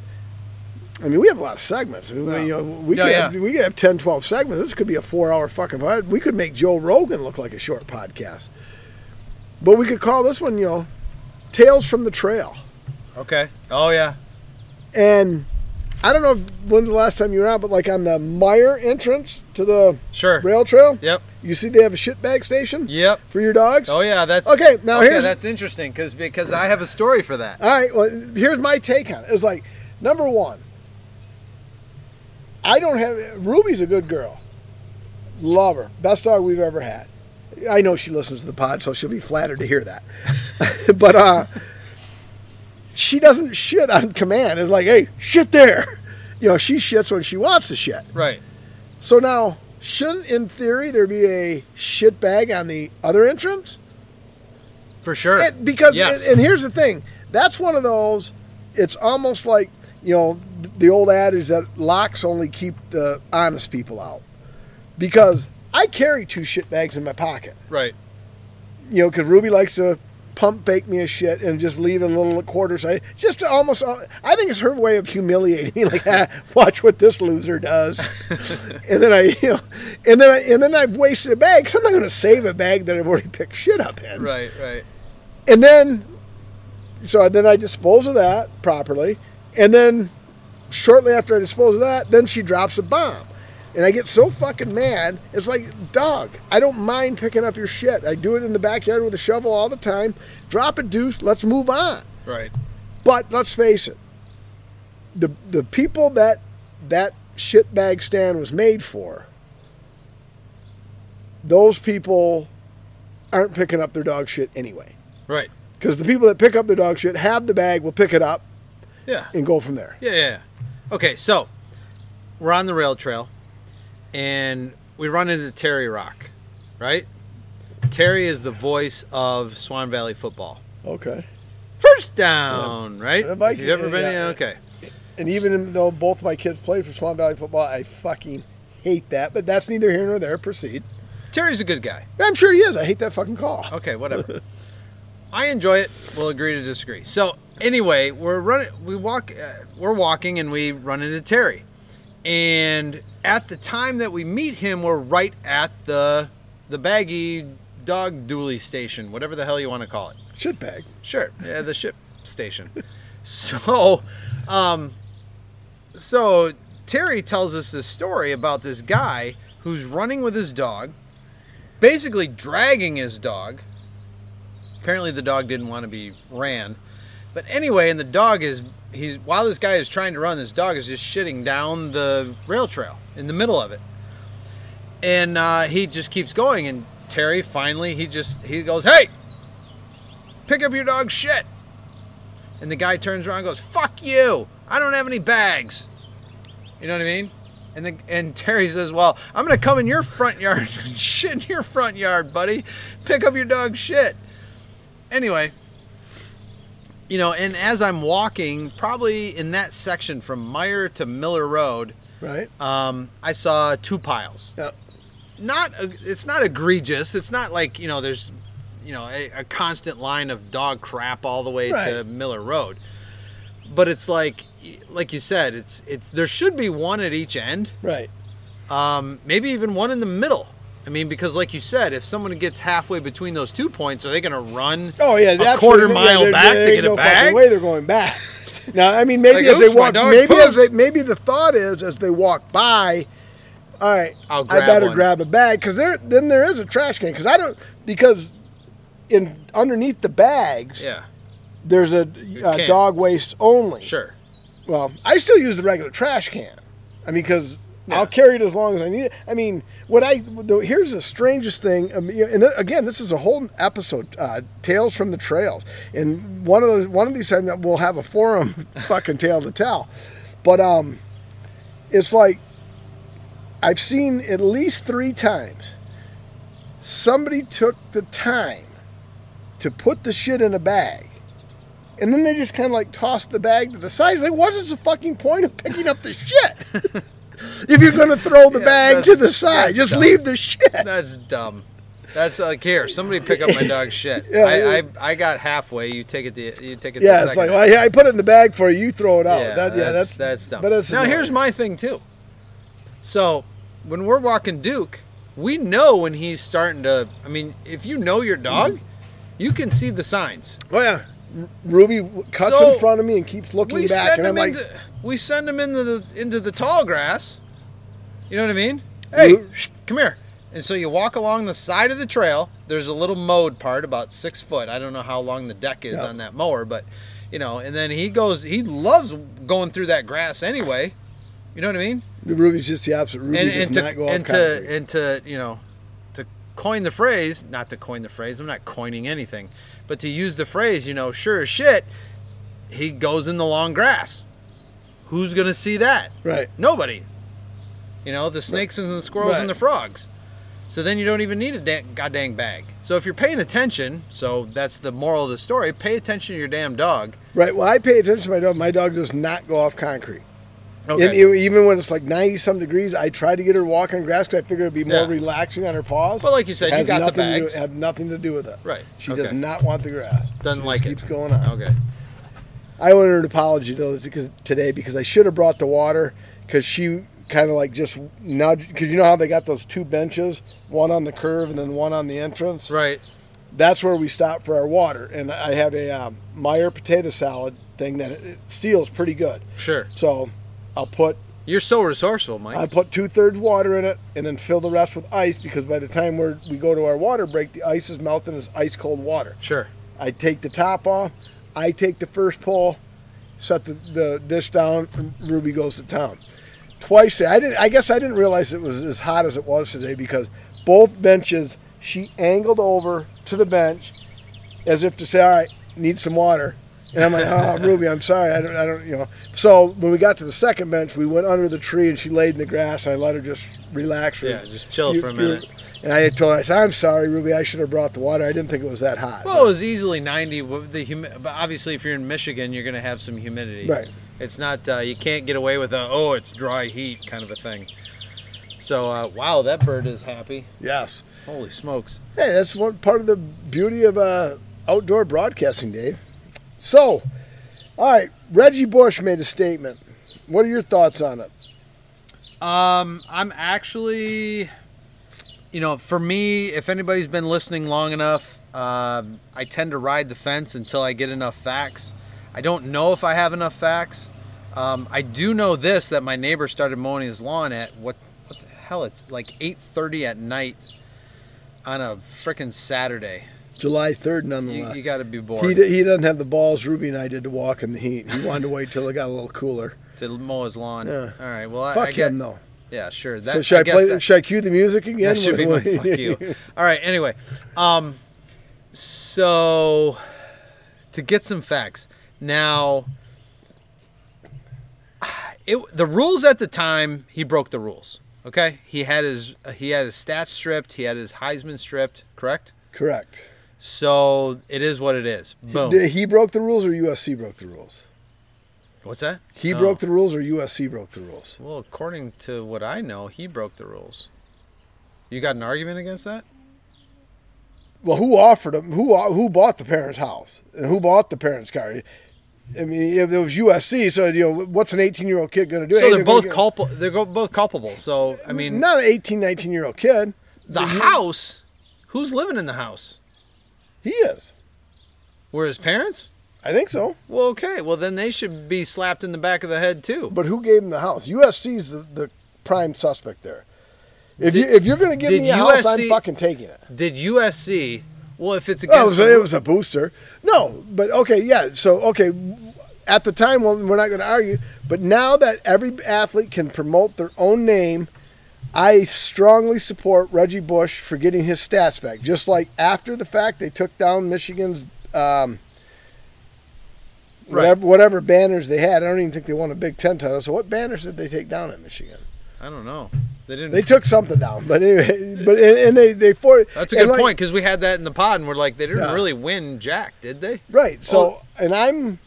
Speaker 1: I mean, we have a lot of segments. I mean, we- you know, we,
Speaker 2: Yeah,
Speaker 1: could
Speaker 2: yeah.
Speaker 1: have, we could have 10, 12 segments. This could be a four hour fucking pod. We could make Joe Rogan look like a short podcast. But we could call this one, you know, Tales from the Trail.
Speaker 2: Okay. Oh yeah.
Speaker 1: And I don't know if, when's the last time you were out, but like on the Meijer entrance to the
Speaker 2: Sure.
Speaker 1: rail trail,
Speaker 2: Yep.
Speaker 1: You see they have a shit bag station
Speaker 2: Yep.
Speaker 1: for your dogs.
Speaker 2: Oh yeah. That's
Speaker 1: Okay, now
Speaker 2: okay,
Speaker 1: here's-
Speaker 2: that's interesting because because I have a story for that.
Speaker 1: All right, well, here's my take on it. It's like, number one, I don't have. Ruby's a good girl. Love her. Best dog we've ever had. I know she listens to the pod, so she'll be flattered to hear that. but uh, she doesn't shit on command. It's like, hey, shit there. You know, she shits when she wants to shit.
Speaker 2: Right.
Speaker 1: So now, shouldn't, in theory, there be a shit bag on the other entrance?
Speaker 2: For sure.
Speaker 1: It- because
Speaker 2: Yes.
Speaker 1: and, and here's the thing that's one of those it's almost like you know the old adage that locks only keep the honest people out because i carry two shit bags in my pocket
Speaker 2: right.
Speaker 1: you know because ruby likes to pump fake me a shit and just leave a little quarter side just almost i think it's her way of humiliating me like ah, watch what this loser does and then i you know and then I, and then i've wasted a bag 'cause i'm not going to save a bag that i've already picked shit up in
Speaker 2: Right. Right.
Speaker 1: and then so then I dispose of that properly, and then shortly after I dispose of that, then she drops a bomb. And I get so fucking mad. It's like, dog, I don't mind picking up your shit. I do it in the backyard with a shovel all the time. Drop a deuce, let's move on.
Speaker 2: Right.
Speaker 1: But let's face it, the the people that that shitbag stand was made for, those people aren't picking up their dog shit anyway.
Speaker 2: Right.
Speaker 1: Because the people that pick up their dog shit have the bag, will pick it up
Speaker 2: Yeah.
Speaker 1: and go from there.
Speaker 2: Yeah, yeah. yeah. Okay, so we're on the rail trail and we run into Terry Rock, right? Terry is the voice of Swan Valley football.
Speaker 1: Okay.
Speaker 2: First down, right?
Speaker 1: Uh, Mike,
Speaker 2: If you've ever been,
Speaker 1: yeah.
Speaker 2: yeah, okay.
Speaker 1: And even though both my kids played for Swan Valley football, I fucking hate that. But that's neither here nor there. Proceed.
Speaker 2: Terry's a good guy.
Speaker 1: I'm sure he is. I hate that fucking call.
Speaker 2: Okay, whatever. I enjoy it. We'll agree to disagree. So anyway, we're running. We walk. Uh, we're walking, and we run into Terry. And at the time that we meet him, we're right at the the baggy dog dually station, whatever the hell you want to call it.
Speaker 1: Shitbag.
Speaker 2: Sure. Yeah, the ship station. So, um, so Terry tells us this story about this guy who's running with his dog, basically dragging his dog. Apparently, the dog didn't want to be ran. But anyway, and the dog is he's while this guy is trying to run, this dog is just shitting down the rail trail in the middle of it, and uh, he just keeps going. And Terry finally he just he goes, "Hey, pick up your dog's shit." And the guy turns around and goes, "Fuck you! I don't have any bags." You know what I mean? And the, and Terry says, "Well, I'm gonna come in your front yard and shit in your front yard, buddy. Pick up your dog's shit." Anyway, you know, and as I'm walking, probably in that section from Meijer to Miller Road,
Speaker 1: Right.
Speaker 2: um, I saw two piles
Speaker 1: Yeah.
Speaker 2: not it's not egregious. It's not like you know there's you know a, a constant line of dog crap all the way to Miller Road, but it's like like you said, it's it's there should be one at each end,
Speaker 1: Right.
Speaker 2: um, maybe even one in the middle. I mean, because like you said, if someone gets halfway between those two points, are they going to run?
Speaker 1: Oh yeah,
Speaker 2: a quarter
Speaker 1: yeah,
Speaker 2: mile
Speaker 1: there-
Speaker 2: back to get a
Speaker 1: no fucking
Speaker 2: bag?
Speaker 1: way they're going back. now, I mean, maybe
Speaker 2: Like,
Speaker 1: as they walk, maybe as they, maybe the thought is as they walk by, all right,
Speaker 2: I'll
Speaker 1: I better
Speaker 2: one.
Speaker 1: grab a bag because there then there is a trash can because I don't because in underneath the bags
Speaker 2: Yeah,
Speaker 1: there's a uh,
Speaker 2: can.
Speaker 1: dog waste only.
Speaker 2: sure.
Speaker 1: Well, I still use the regular trash can. I mean, because
Speaker 2: Yeah.
Speaker 1: I'll carry it as long as I need it. I mean, what I the, here's the strangest thing. Um, and again, this is a whole episode, uh, tales from the trails, and one of those one of these times that we'll have a forum fucking tale to tell. But um, it's like I've seen at least three times somebody took the time to put the shit in a bag and then they just kind of like toss the bag to the side. It's like, what is the fucking point of picking up the shit? if you're going to throw the
Speaker 2: Yeah,
Speaker 1: bag to the side, just
Speaker 2: dumb.
Speaker 1: leave the shit.
Speaker 2: That's dumb. That's like here. Somebody pick up my dog's shit.
Speaker 1: Yeah,
Speaker 2: I. I I got halfway. You take it. The you take it.
Speaker 1: Yeah,
Speaker 2: the
Speaker 1: it's like well, yeah, I put it in the bag for you. You throw it out.
Speaker 2: Yeah,
Speaker 1: that, yeah,
Speaker 2: that's
Speaker 1: that's
Speaker 2: that's dumb.
Speaker 1: But it's
Speaker 2: now here's my thing too. So when we're walking Duke, we know when he's starting to. I mean, if you know your dog,
Speaker 1: Mm-hmm.
Speaker 2: you can see the signs.
Speaker 1: Oh yeah, Ruby cuts
Speaker 2: So,
Speaker 1: in front of me and keeps looking back, and I'm like,
Speaker 2: into we send him into the into the tall grass. You know what I mean? Hey, come here. And so you walk along the side of the trail. There's a little mowed part about six foot. I don't know how long the deck is
Speaker 1: Yeah.
Speaker 2: on that mower, but you know. And then he goes. He loves going through that grass anyway. You know what I mean?
Speaker 1: Ruby's just the opposite. Ruby
Speaker 2: and
Speaker 1: does
Speaker 2: and
Speaker 1: not go off
Speaker 2: and
Speaker 1: concrete.
Speaker 2: to and to you know to coin the phrase not to coin the phrase i'm not coining anything but to use the phrase you know sure as shit he goes in the long grass who's gonna see that
Speaker 1: Right.
Speaker 2: nobody you know the snakes and the squirrels
Speaker 1: Right.
Speaker 2: and the frogs so then you don't even need a da- goddamn bag so if you're paying attention so that's the moral of the story pay attention to your damn dog
Speaker 1: Right. Well, I pay attention to my dog. My dog does not go off concrete.
Speaker 2: okay
Speaker 1: And even when it's like 90 some degrees, I try to get her to walk on grass because I figure it'd be more
Speaker 2: Yeah.
Speaker 1: relaxing on her paws.
Speaker 2: Well, like you said, you got the
Speaker 1: nothing to do-
Speaker 2: bags.
Speaker 1: have nothing to do with it.
Speaker 2: Right.
Speaker 1: She does not want the grass.
Speaker 2: doesn't
Speaker 1: She
Speaker 2: like it
Speaker 1: keeps going on.
Speaker 2: okay
Speaker 1: I owed her an apology though today because I should have brought the water because she kind of like just nudged because you know how they got those two benches, one on the curve and then one on the entrance.
Speaker 2: right
Speaker 1: That's where we stop for our water, and I have a um, Meijer potato salad thing that it, it seals pretty good.
Speaker 2: sure
Speaker 1: So I'll put
Speaker 2: you're so resourceful mike
Speaker 1: I put two thirds water in it and then fill the rest with ice because by the time we're, we go to our water break, the ice is melting. It's ice cold water.
Speaker 2: sure
Speaker 1: I take the top off. I take the first pull, set the, the dish down, and Ruby goes to town. Twice. I didn't. I guess I didn't realize it was as hot as it was today because both benches she angled over to the bench as if to say, "All right, need some water." And I'm like, "Oh, Ruby, I'm sorry. I don't. I don't. You know." So when we got to the second bench, we went under the tree and she laid in the grass, and I let her just relax. for
Speaker 2: Yeah, just chill
Speaker 1: few-
Speaker 2: for a
Speaker 1: few-
Speaker 2: minute.
Speaker 1: And I told her, I said, "I'm sorry, Ruby. I should have brought the water. I didn't think it was that hot."
Speaker 2: Well, it was easily 90 the humi- but obviously if you're in Michigan, you're going to have some humidity.
Speaker 1: Right.
Speaker 2: It's not uh, you can't get away with a oh, it's dry heat kind of a thing. So, uh, wow, that bird is happy.
Speaker 1: yes.
Speaker 2: Holy smokes.
Speaker 1: Hey, that's one part of the beauty of uh, outdoor broadcasting, Dave. So, all right, Reggie Bush made a statement. What are your thoughts on it?
Speaker 2: Um, I'm actually, you know, for me, if anybody's been listening long enough, um, I tend to ride the fence until I get enough facts. I don't know if I have enough facts. Um, I do know this that my neighbor started mowing his lawn at what, what the hell? It's like 8:30 at night on a freaking Saturday.
Speaker 1: July 3rd, nonetheless.
Speaker 2: you got to be bored
Speaker 1: he, he doesn't have the balls Ruby and I did to walk in the heat. He wanted to wait till it got a little cooler.
Speaker 2: to mow his lawn.
Speaker 1: Yeah.
Speaker 2: All right. Well, I,
Speaker 1: Fuck
Speaker 2: I get,
Speaker 1: him, though.
Speaker 2: Yeah, sure. That,
Speaker 1: so should I,
Speaker 2: guess
Speaker 1: play?
Speaker 2: that-
Speaker 1: Should I cue the music again?
Speaker 2: That should be my fuck you. All right. Anyway, um, so to get some facts now, it the rules at the time he broke the rules. Okay, he had his he had his stats stripped. He had his Heisman stripped. Correct.
Speaker 1: Correct.
Speaker 2: So it is what it is. Boom.
Speaker 1: Did he broke the rules or USC broke the rules?
Speaker 2: What's that?
Speaker 1: He
Speaker 2: Oh.
Speaker 1: broke the rules or USC broke the rules?
Speaker 2: Well, according to what I know, he broke the rules. You got an argument against that?
Speaker 1: Well, who offered him? Who uh, who bought the parents' house and who bought the parents' car? I mean, if it was USC, so you know, what's an 18 year old kid going to do?
Speaker 2: So
Speaker 1: Hey,
Speaker 2: they're
Speaker 1: gonna
Speaker 2: both culpable. They're both culpable. So I mean,
Speaker 1: not an 18, 19 year old kid.
Speaker 2: the house. Who's living in the house?
Speaker 1: He is.
Speaker 2: Were his parents?
Speaker 1: I think so.
Speaker 2: Well, okay. Well, then they should be slapped in the back of the head too.
Speaker 1: But who gave him the house? USC's the, the prime suspect there. If
Speaker 2: Did-
Speaker 1: you if you're going to give me a house, I'm fucking taking it.
Speaker 2: Did USC? Well, if it's against,
Speaker 1: was,
Speaker 2: the
Speaker 1: it was a booster. No, but okay, yeah. So okay, at the time, well, we're not going to argue. But now that every athlete can promote their own name, I strongly support Reggie Bush for getting his stats back. Just like after the fact, they took down Michigan's um,
Speaker 2: Right.
Speaker 1: whatever, whatever banners they had. I don't even think they won a Big Ten title. So what banners did they take down at Michigan?
Speaker 2: I don't know. They didn't.
Speaker 1: They took something down, but anyway, but and, they they for
Speaker 2: that's a good
Speaker 1: like-
Speaker 2: point because we had that in the pod and we're like, they didn't
Speaker 1: Yeah.
Speaker 2: really win Jack, did they?
Speaker 1: Right. So,
Speaker 2: Oh.
Speaker 1: and I'm,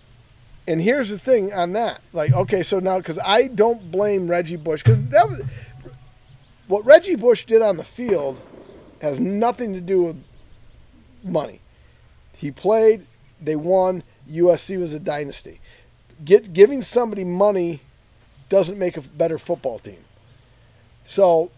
Speaker 1: and here's the thing on that. Like, okay, so now because I don't blame Reggie Bush because that was what Reggie Bush did on the field Has nothing to do with money. He played, they won. USC was a dynasty. Get giving somebody money doesn't make a better football team. So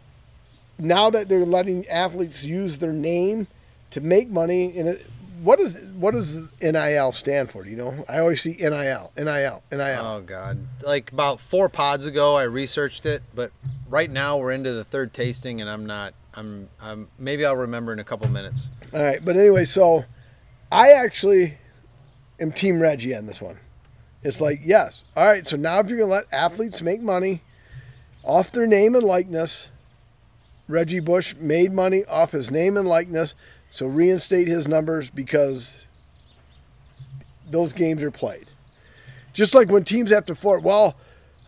Speaker 1: now that they're letting athletes use their name to make money, and it, what does what does NIL stand for? You know? I always see NIL, NIL, NIL.
Speaker 2: Oh God! Like about four pods ago, I researched it, but right now we're into the third tasting, and I'm not. I'm. I'm. Maybe I'll remember in a couple minutes.
Speaker 1: All right, but anyway, so I actually am Team Reggie on this one. It's like yes, all right. So now if you're gonna let athletes make money off their name and likeness, Reggie Bush made money off his name and likeness. So reinstate his numbers because those games are played. Just like when teams have to forfeit. Well,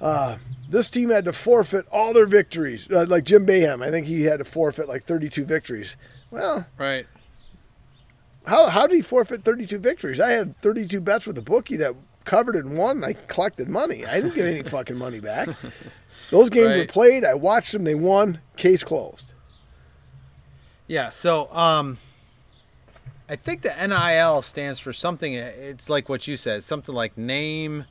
Speaker 1: uh, this team had to forfeit all their victories. Uh, like Jim Boeheim, I think he had to forfeit like 32 victories. Well,
Speaker 2: Right.
Speaker 1: how, how did he forfeit 32 victories? I had 32 bets with a bookie that covered and won. And I collected money. I didn't get any fucking money back. Those games were played. I watched them. They won. Case closed.
Speaker 2: Yeah. So, um, I think the NIL stands for something. It's like what you said. Something like name.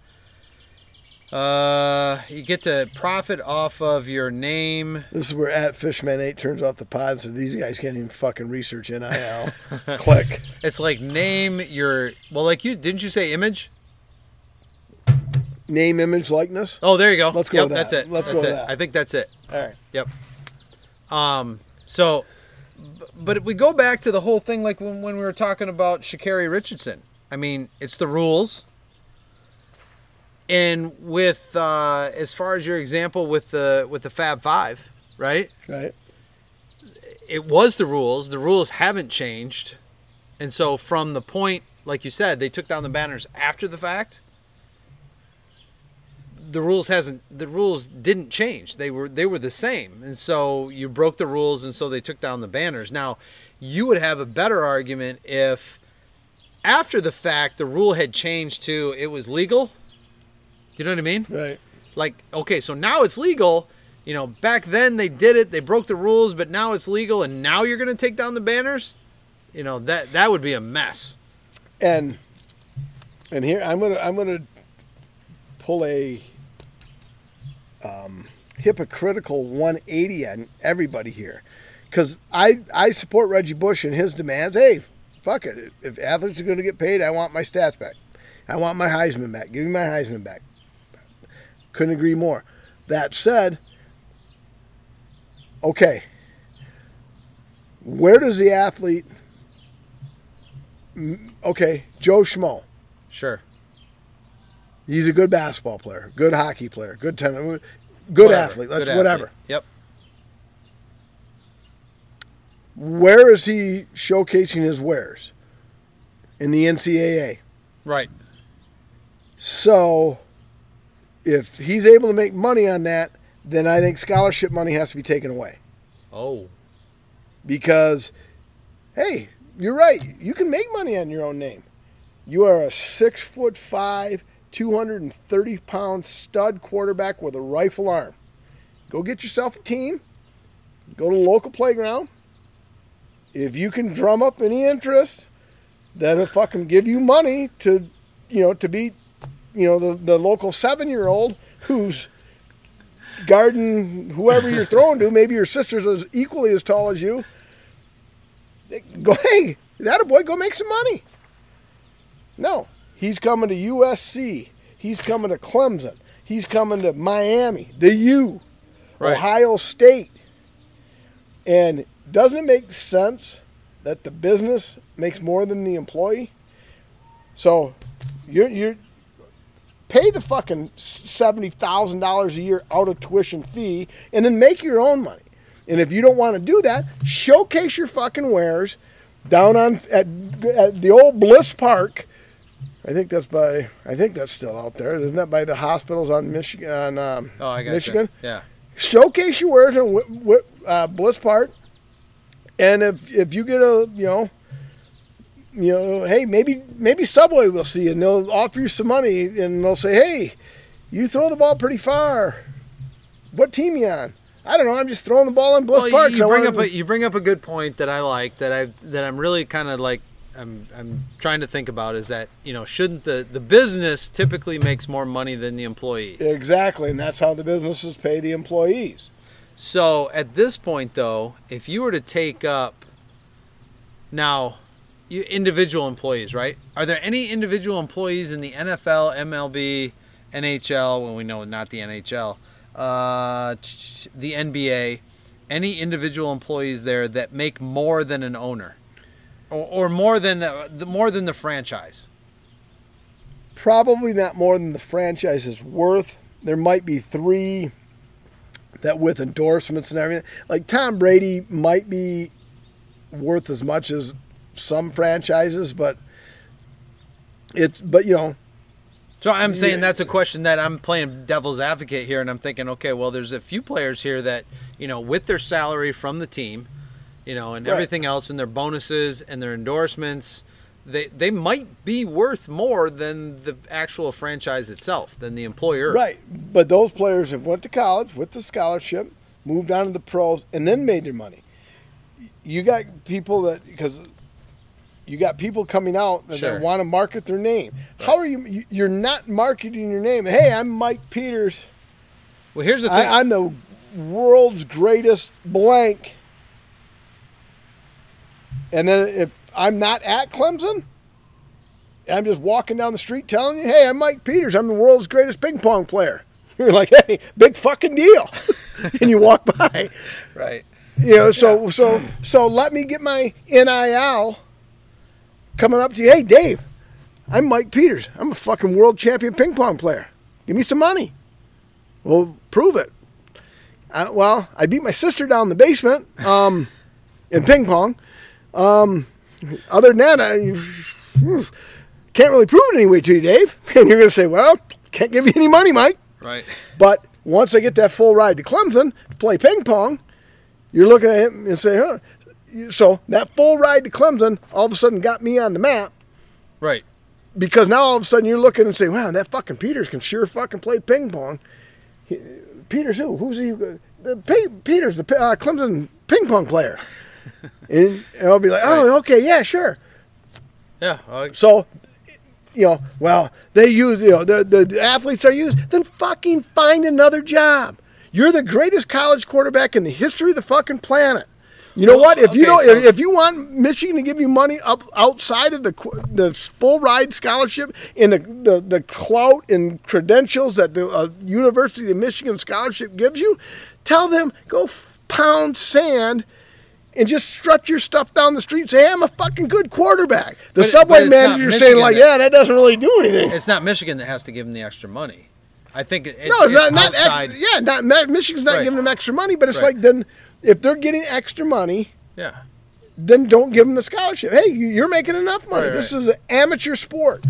Speaker 2: Uh, you get to profit off of your name.
Speaker 1: This is where at Fishman 8 turns off the pod so These guys can't even fucking research NIL. Click.
Speaker 2: It's like name your. Well, like you didn't you say image?
Speaker 1: Name, image, likeness.
Speaker 2: Oh, there you go.
Speaker 1: Let's go
Speaker 2: Yep,
Speaker 1: with
Speaker 2: That's it.
Speaker 1: Let's
Speaker 2: that's
Speaker 1: go
Speaker 2: it.
Speaker 1: that.
Speaker 2: I think that's it.
Speaker 1: All right.
Speaker 2: Yep. Um. So, but we go back to the whole thing, like when, when we were talking about Sha'Carri Richardson. I mean, it's the rules. And with uh, as far as your example with the with the Fab Five, right?
Speaker 1: Right.
Speaker 2: It was the rules. The rules haven't changed, and so from the point, like you said, they took down the banners after the fact. The rules hasn't. The rules didn't change. They were they were the same, and so you broke the rules, and so they took down the banners. Now, you would have a better argument if, after the fact, the rule had changed to it was legal. You know what I mean?
Speaker 1: Right.
Speaker 2: like okay so now it's legal you know back then they did it they broke the rules but now it's legal and now you're going to take down the banners you know that that would be a mess
Speaker 1: And and here I'm gonna I'm gonna pull a um, hypocritical 180 on everybody here, because I I support Reggie Bush and his demands. Hey, fuck it. If athletes are going to get paid, I want my stats back. I want my Heisman back. Give me my Heisman back. Couldn't agree more. That said, okay. Where does the athlete? Okay, Joe Schmo.
Speaker 2: sure
Speaker 1: He's a good basketball player, good hockey player, good tennis, good
Speaker 2: Whatever.
Speaker 1: athlete. Let's
Speaker 2: Good
Speaker 1: whatever.
Speaker 2: athlete. yep
Speaker 1: Where is he showcasing his wares? In the NCAA.
Speaker 2: right
Speaker 1: So, if he's able to make money on that, then I think scholarship money has to be taken away
Speaker 2: oh
Speaker 1: because, hey, you're right. You can make money on your own name. You are a six foot five, 230 pound stud quarterback with a rifle arm. Go get yourself a team. Go to the local playground. If you can drum up any interest, that'll fucking give you money to, you know, to beat, you know, the, the local seven year old who's guarding whoever you're throwing to. Maybe your sister's as equally as tall as you. Go, hey, that a boy, go make some money. No, he's coming to USC. He's coming to Clemson. He's coming to Miami, the U,
Speaker 2: Right.
Speaker 1: Ohio State. And doesn't it make sense that the business makes more than the employee? So you're you're pay the fucking seventy thousand dollars a year out of tuition fee and then make your own money. And if you don't want to do that, showcase your fucking wares down on at, at the old Bliss Park. I think that's by I think that's still out there. Isn't that by the hospitals on Michigan on um,
Speaker 2: oh i got
Speaker 1: Michigan?
Speaker 2: yeah
Speaker 1: showcase your wares in Wh- Wh- uh, Bliss Park, and if if you get a you know, you know, hey, maybe maybe Subway will see, you and they'll offer you some money, and they'll say, hey, you throw the ball pretty far. What team you on? I don't know. I'm just throwing the ball in Bliss
Speaker 2: Well,
Speaker 1: Park.
Speaker 2: you,
Speaker 1: I
Speaker 2: bring up a, you bring up a good point that I like that I that I'm really kind of like I'm I'm trying to think about is that you know shouldn't the the business typically makes more money than the employee.
Speaker 1: exactly, and that's how the businesses pay the employees.
Speaker 2: So at this point, though, if you were to take up now, you individual employees, right? Are there any individual employees in the NFL, MLB, NHL? Well, we know not the NHL, uh, the NBA. Any individual employees there that make more than an owner, or, or more than the, more than the franchise?
Speaker 1: Probably not more than the franchise is worth. There might be three that with endorsements and everything. Like Tom Brady might be worth as much as some franchises, but it's but you know
Speaker 2: So I'm saying that's a question that I'm playing devil's advocate here, and I'm thinking, okay, well, there's a few players here that, you know, with their salary from the team, you know, and
Speaker 1: Right.
Speaker 2: everything else, and their bonuses and their endorsements, they they might be worth more than the actual franchise itself, than the employer.
Speaker 1: Right, but those players have went to college with the scholarship, moved on to the pros, and then made their money. You got people that because you got people coming out that,
Speaker 2: Sure.
Speaker 1: want to market their name. How are you? you- You're not marketing your name. Hey, I'm Mike Peters.
Speaker 2: Well, here's the thing.
Speaker 1: I, I'm the world's greatest blank. And then if I'm not at Clemson, I'm just walking down the street telling you, hey, I'm Mike Peters. I'm the world's greatest ping pong player. You're like, hey, big fucking deal. and you walk by.
Speaker 2: right.
Speaker 1: You know, so so so let me get my NIL coming up to you. Hey, Dave, I'm Mike Peters. I'm a fucking world champion ping pong player. Give me some money. Well, prove it. Uh, well, I beat my sister down in the basement um, in ping pong. Um, other than that, I can't really prove it anyway to you, Dave. And you're going to say, well, can't give you any money, Mike.
Speaker 2: Right.
Speaker 1: But once I get that full ride to Clemson to play ping pong, you're looking at him and say, huh. So that full ride to Clemson all of a sudden got me on the map
Speaker 2: Right.
Speaker 1: because now all of a sudden you're looking and saying, wow, that fucking Peters can sure fucking play ping pong. He- Peters who? Who's he? The Pe- Peters, the uh, Clemson ping pong player. and, and I'll be like, oh, okay, yeah, sure.
Speaker 2: Yeah. well,
Speaker 1: So, you know, well, they use, you know, the, the athletes are used, then fucking find another job. You're the greatest college quarterback in the history of the fucking planet. You know what? If you don't,
Speaker 2: so-
Speaker 1: if, you want Michigan to give you money up outside of the the full ride scholarship and the, the, the clout and credentials that the uh, University of Michigan scholarship gives you, tell them go f- pound sand and just strut your stuff down the street. and Say, hey, I'm a fucking good quarterback. The
Speaker 2: But- but
Speaker 1: subway
Speaker 2: it's not
Speaker 1: manager's saying like,
Speaker 2: that-
Speaker 1: yeah, that doesn't really do anything.
Speaker 2: It's not Michigan that has to give them the extra money. I think it,
Speaker 1: no, it's not, not
Speaker 2: outside.
Speaker 1: yeah, not, not Michigan's not
Speaker 2: Right.
Speaker 1: giving them extra money, but it's
Speaker 2: Right.
Speaker 1: like then if they're getting extra money,
Speaker 2: yeah.
Speaker 1: then don't give them the scholarship. Hey, you- you're making enough money.
Speaker 2: Right,
Speaker 1: this
Speaker 2: right.
Speaker 1: is an amateur sport.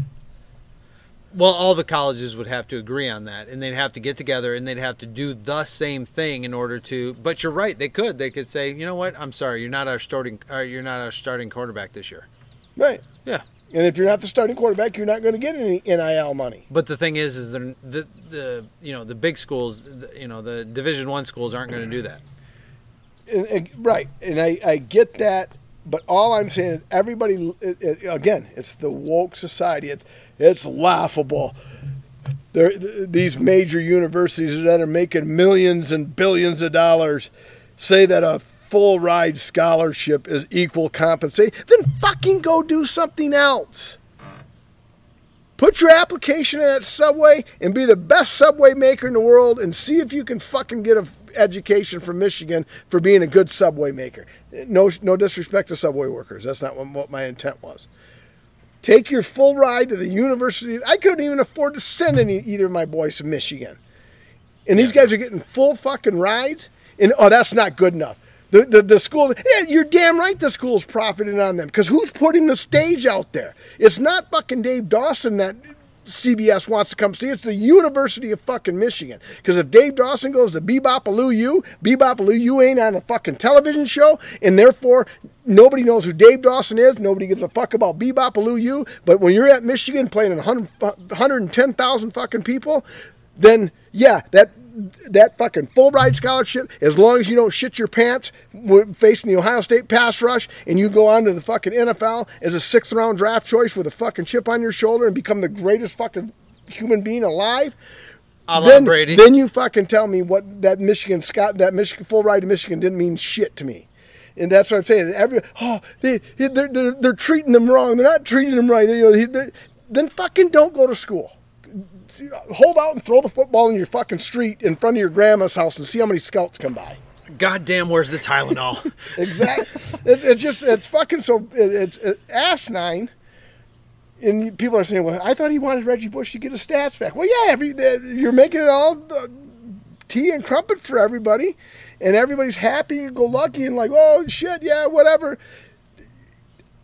Speaker 2: Well, all the colleges would have to agree on that, and they'd have to get together and they'd have to do the same thing in order to. But you're right; they could. They could say, you know what? I'm sorry, you're not our starting. Uh, you're not our starting quarterback this year.
Speaker 1: Right.
Speaker 2: Yeah.
Speaker 1: And if you're not the starting quarterback, you're not going to get any NIL money.
Speaker 2: But the thing is, is the the you know the big schools, the, you know the Division One schools aren't going to do that.
Speaker 1: And, and- right. And I, I get that. But all I'm saying is everybody, it, it, again, it's the woke society. It's, it's laughable. There, these major universities that are making millions and billions of dollars say that a full ride scholarship is equal compensation. Then fucking go do something else. Put your application in at Subway and be the best Subway maker in the world and see if you can fucking get a education from Michigan for being a good Subway maker. No, no disrespect to Subway workers. That's not what, my intent was. Take your full ride to the university. I couldn't even afford to send any either of my boys to Michigan. And these guys are getting full fucking rides. And oh, that's not good enough. The, the, the school, yeah, you're damn right the school's profiting on them. Because who's putting the stage out there? It's not fucking Dave Dawson that CBS wants to come see. It's the University of fucking Michigan. Because if Dave Dawson goes to Bebopaloo U, Bebopaloo U ain't on a fucking television show. And therefore, nobody knows who Dave Dawson is. Nobody gives a fuck about Bebopaloo U. But when you're at Michigan playing in 100 110,000 fucking people, then yeah, that that fucking full ride scholarship, as long as you don't shit your pants facing the Ohio State pass rush and you go on to the fucking NFL as a sixth round draft choice with a fucking chip on your shoulder and become the greatest fucking human being alive.
Speaker 2: I love
Speaker 1: Then,
Speaker 2: Brady.
Speaker 1: then you fucking tell me what that Michigan Scott that Michigan full ride to Michigan didn't mean shit to me. And that's what I'm saying. Every oh they they're, they're, they're treating them wrong. They're not treating them right. They, you know, then fucking don't go to school hold out and throw the football in your fucking street in front of your grandma's house and see how many scouts come by.
Speaker 2: God damn, where's the Tylenol?
Speaker 1: Exactly. it's, it's just it's fucking so it, it's it, asinine. And people are saying, "Well, I thought he wanted Reggie Bush to get his stats back." Well, yeah, every, you're making it all uh, tea and crumpet for everybody, and everybody's happy and go lucky and like, "Oh shit, yeah, whatever."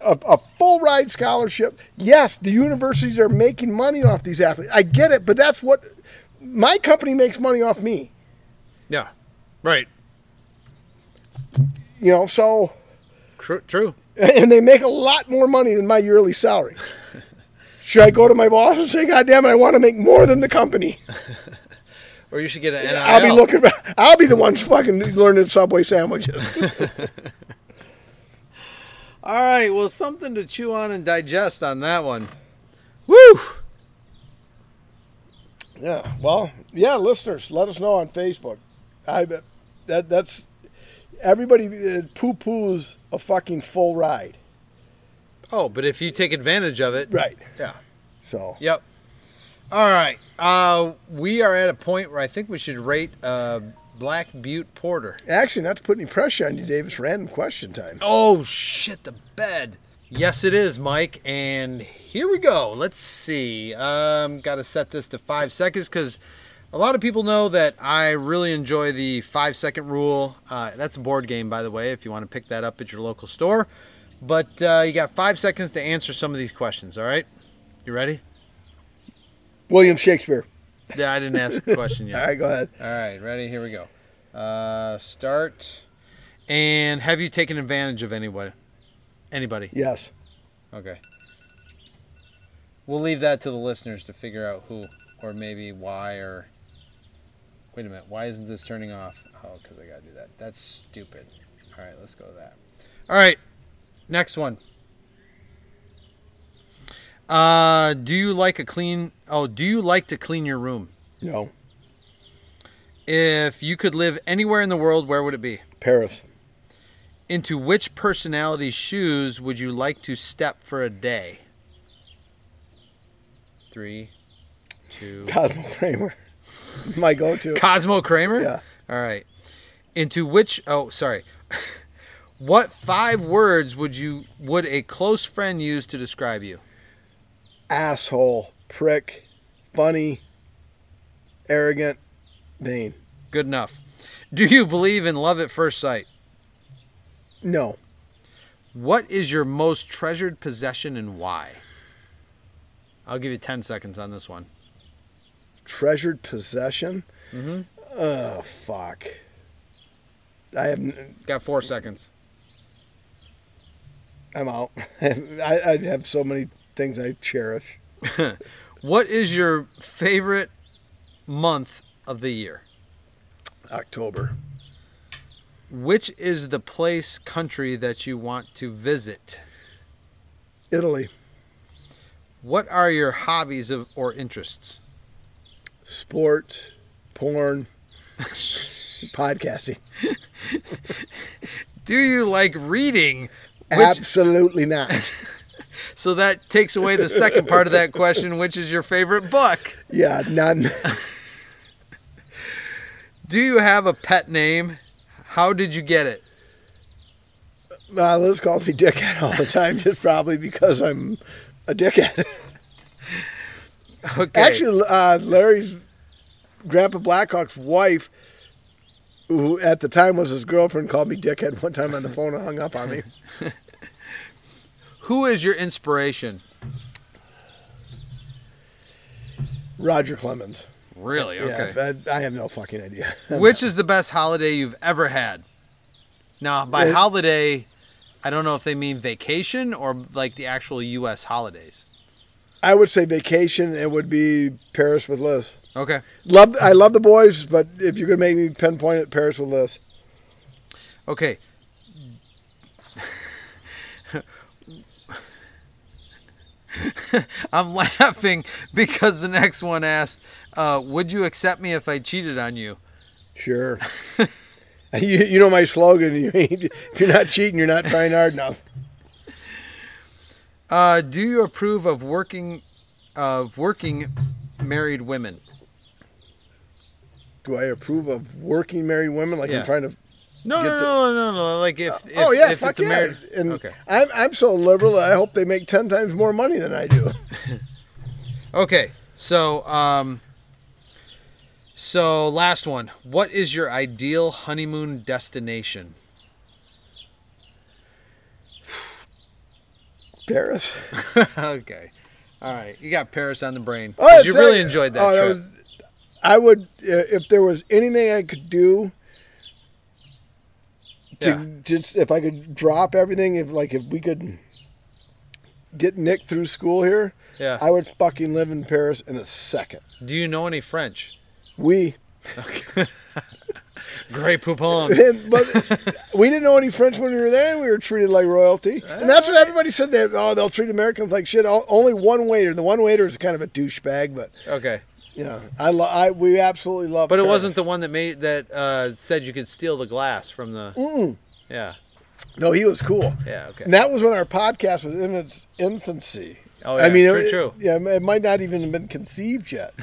Speaker 1: A, a full ride scholarship. Yes, the universities are making money off these athletes. I get it, but that's what my company makes money off me.
Speaker 2: yeah, right.
Speaker 1: You know, so
Speaker 2: True. True.
Speaker 1: and they make a lot more money than my yearly salary. Should I go to my boss and say, "God damn it, I want to make more than the company"?
Speaker 2: Or you should get an NIL.
Speaker 1: I'll be looking. I'll be the one fucking learning Subway sandwiches.
Speaker 2: All right. Well, something to chew on and digest on that one. Woo!
Speaker 1: yeah. Well, yeah, listeners, let us know on Facebook. I bet that that's everybody uh, poo poos a fucking full ride.
Speaker 2: Oh, but if you take advantage of it,
Speaker 1: Right.
Speaker 2: Yeah.
Speaker 1: So
Speaker 2: Yep. All right. Uh, we are at a point where I think we should rate uh, Black Butte Porter.
Speaker 1: actually, not to put any pressure on you, Davis. Random question time.
Speaker 2: Oh shit! The bed. Yes, it is, Mike. And here we go. Let's see. Um, got to set this to five seconds because a lot of people know that I really enjoy the five second rule. Uh, that's a board game, by the way, if you want to pick that up at your local store. But uh, you got five seconds to answer some of these questions. All right? You ready?
Speaker 1: William Shakespeare.
Speaker 2: Yeah, I didn't ask a question yet.
Speaker 1: All right, go ahead.
Speaker 2: All right, ready? Here we go. Uh, start. And have you taken advantage of anybody? Anybody?
Speaker 1: Yes.
Speaker 2: Okay. We'll leave that to the listeners to figure out who, or maybe why, or. Wait a minute. Why isn't this turning off? Oh, because I gotta do that. That's stupid. All right, let's go with that. All right, next one. Uh, do you like a clean? Oh, do you like to clean your room?
Speaker 1: No.
Speaker 2: If you could live anywhere in the world, where would it be?
Speaker 1: Paris.
Speaker 2: Into which personality's shoes would you like to step for a day? Three, two.
Speaker 1: Cosmo Kramer. My go-to.
Speaker 2: Cosmo Kramer?
Speaker 1: Yeah.
Speaker 2: All right. Into which oh sorry. what five words would you would a close friend use to describe you?
Speaker 1: Asshole. Prick. Funny. Arrogant. Vain.
Speaker 2: Good enough. Do you believe in love at first sight?
Speaker 1: No.
Speaker 2: What is your most treasured possession and why? I'll give you 10 seconds on this one.
Speaker 1: Treasured possession. Mm-hmm. Oh fuck. I have. n-
Speaker 2: Got 4 seconds.
Speaker 1: I'm out. I, I have so many things I cherish.
Speaker 2: What is your favorite month of the year?
Speaker 1: October.
Speaker 2: Which is the place, country that you want to visit?
Speaker 1: Italy.
Speaker 2: What are your hobbies of, or interests?
Speaker 1: Sport. Porn. podcasting.
Speaker 2: Do you like reading? Which,
Speaker 1: Absolutely not.
Speaker 2: So that takes away the second part of that question, which is your favorite book.
Speaker 1: Yeah, none.
Speaker 2: Do you have a pet name? How did you get it?
Speaker 1: Uh, Liz calls me dickhead all the time, just probably because I'm a dickhead.
Speaker 2: Okay.
Speaker 1: Actually, uh, Larry's Grandpa Blackhawk's wife, who at the time was his girlfriend, called me dickhead one time on the phone and hung up on me.
Speaker 2: who is your inspiration?
Speaker 1: Roger Clemens.
Speaker 2: Really? Okay.
Speaker 1: Yeah, I, I have no fucking idea.
Speaker 2: Which is the best holiday you've ever had? Now, by
Speaker 1: Uh,
Speaker 2: holiday, I don't know if they mean vacation or like the actual U.S. holidays.
Speaker 1: I would say vacation. It would be Paris with Liz.
Speaker 2: Okay.
Speaker 1: Love. I love the boys, but if you're gonna make me pinpoint it, Paris with Liz.
Speaker 2: Okay. I'm laughing because the next one asked, uh, "Would you accept me if I cheated on you?"
Speaker 1: Sure. you, you know my slogan. You if you're not cheating, you're not trying hard enough.
Speaker 2: Uh, do you approve of working of working married women?
Speaker 1: Do I approve of working married women? Like
Speaker 2: Yeah.
Speaker 1: I'm trying to.
Speaker 2: No, no,
Speaker 1: the-
Speaker 2: no, no, no. Like if, if
Speaker 1: oh yeah,
Speaker 2: if it's a
Speaker 1: yeah.
Speaker 2: married.
Speaker 1: And
Speaker 2: okay.
Speaker 1: I'm I'm so liberal. I hope they make ten times more money than I do.
Speaker 2: Okay. So, um, so last one. What is your ideal honeymoon destination?
Speaker 1: Paris.
Speaker 2: okay. All right. You got Paris on the brain.
Speaker 1: Oh,
Speaker 2: you really enjoyed that
Speaker 1: oh,
Speaker 2: trip.
Speaker 1: was- I would if there was anything I could do. To just if I could drop everything, if like if we could get Nick through school here,
Speaker 2: yeah.
Speaker 1: I would fucking live in Paris in a second.
Speaker 2: Do you know any French?
Speaker 1: We,
Speaker 2: Grey Poupon.
Speaker 1: and, but we didn't know any French when we were there, and we were treated like royalty. And that's what everybody said. That oh, they'll treat Americans like shit. Only one waiter. The one waiter is kind of a douchebag, but
Speaker 2: Okay.
Speaker 1: You know, I, lo- I we absolutely love.
Speaker 2: But it
Speaker 1: Paris.
Speaker 2: wasn't the one that made that uh, said you could steal the glass from the.
Speaker 1: Mm.
Speaker 2: Yeah.
Speaker 1: No, he was cool.
Speaker 2: Yeah. Okay.
Speaker 1: And that was when our podcast was in its infancy.
Speaker 2: Oh,
Speaker 1: I
Speaker 2: yeah,
Speaker 1: mean,
Speaker 2: true,
Speaker 1: it,
Speaker 2: true.
Speaker 1: Yeah, it might not even have been conceived yet.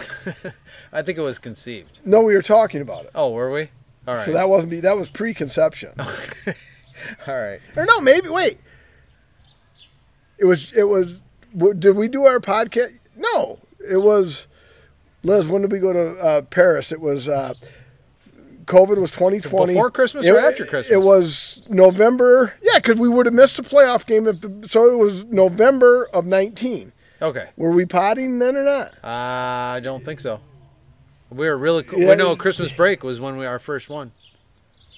Speaker 2: I think it was conceived.
Speaker 1: No, we were talking about it.
Speaker 2: Oh, were we? All right.
Speaker 1: So that wasn't be that was preconception.
Speaker 2: All right.
Speaker 1: or no, maybe wait. It was it was. Did we do our podcast? No, it was. Liz, when did we go to uh, Paris? It was. Uh, COVID was 2020.
Speaker 2: Before Christmas
Speaker 1: It-
Speaker 2: or after Christmas?
Speaker 1: It was November. Yeah, because we would have missed a playoff game if the. So it was November of 19.
Speaker 2: Okay.
Speaker 1: Were we potting then or not?
Speaker 2: Uh, I don't think so. We were really cool.
Speaker 1: Yeah.
Speaker 2: Well, no, Christmas break was when we our first one.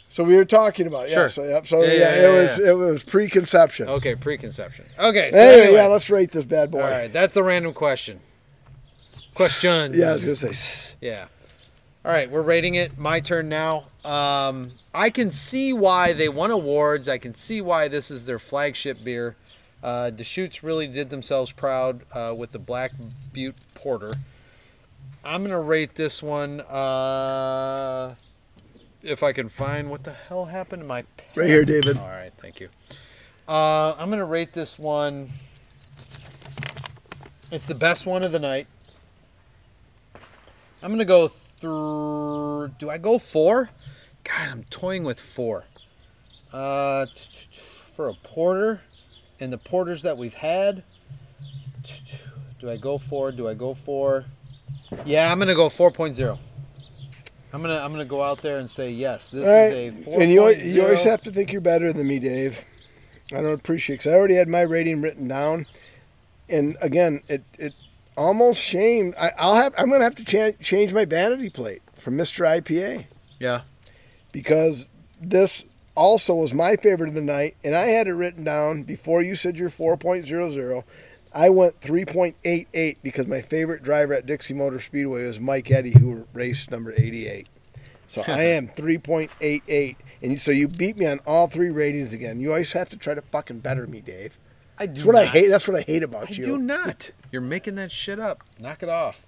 Speaker 1: So we were talking about it. Yeah.
Speaker 2: Sure.
Speaker 1: So, yep, so
Speaker 2: Yeah,
Speaker 1: yeah,
Speaker 2: yeah,
Speaker 1: it was it was preconception.
Speaker 2: Okay, preconception. Okay. So
Speaker 1: anyway,
Speaker 2: anyway,
Speaker 1: yeah, let's rate this bad boy.
Speaker 2: all right. That's the random question. Questions.
Speaker 1: Yeah, I was gonna say.
Speaker 2: Yeah. All right, we're rating it. My turn now. Um, I can see why they won awards. I can see why this is their flagship beer. Uh, Deschutes really did themselves proud uh, with the Black Butte Porter. I'm gonna rate this one. Uh, if I can find what the hell happened to my pen.
Speaker 1: Right here, David.
Speaker 2: All right, thank you. Uh, I'm gonna rate this one. It's the best one of the night. I'm gonna go through. Do I go four? God, I'm toying with four. Uh, for a porter, and the porters that we've had. Do I go four? Do I go four? Yeah, I'm gonna go 4.0. I'm gonna I'm gonna go out there and say yes. This
Speaker 1: right.
Speaker 2: is a 4.0.
Speaker 1: And you, al- you always have to think you're better than me, Dave. I don't appreciate because I already had my rating written down, and again, it it almost shamed. I, I'll have I'm gonna have to cha- change my vanity plate from Mister IPA
Speaker 2: Yeah.
Speaker 1: because this also was my favorite of the night, and I had it written down before you said your 4.00. I went 3.88 because my favorite driver at Dixie Motor Speedway was Mike Eddy, who raced number 88. So I am 3.88. And so you beat me on all three ratings again. You always have to try to fucking better me, Dave.
Speaker 2: I do
Speaker 1: That's what I hate. That's what I hate about you.
Speaker 2: I
Speaker 1: you.
Speaker 2: do not. You're making that shit up. Knock it off.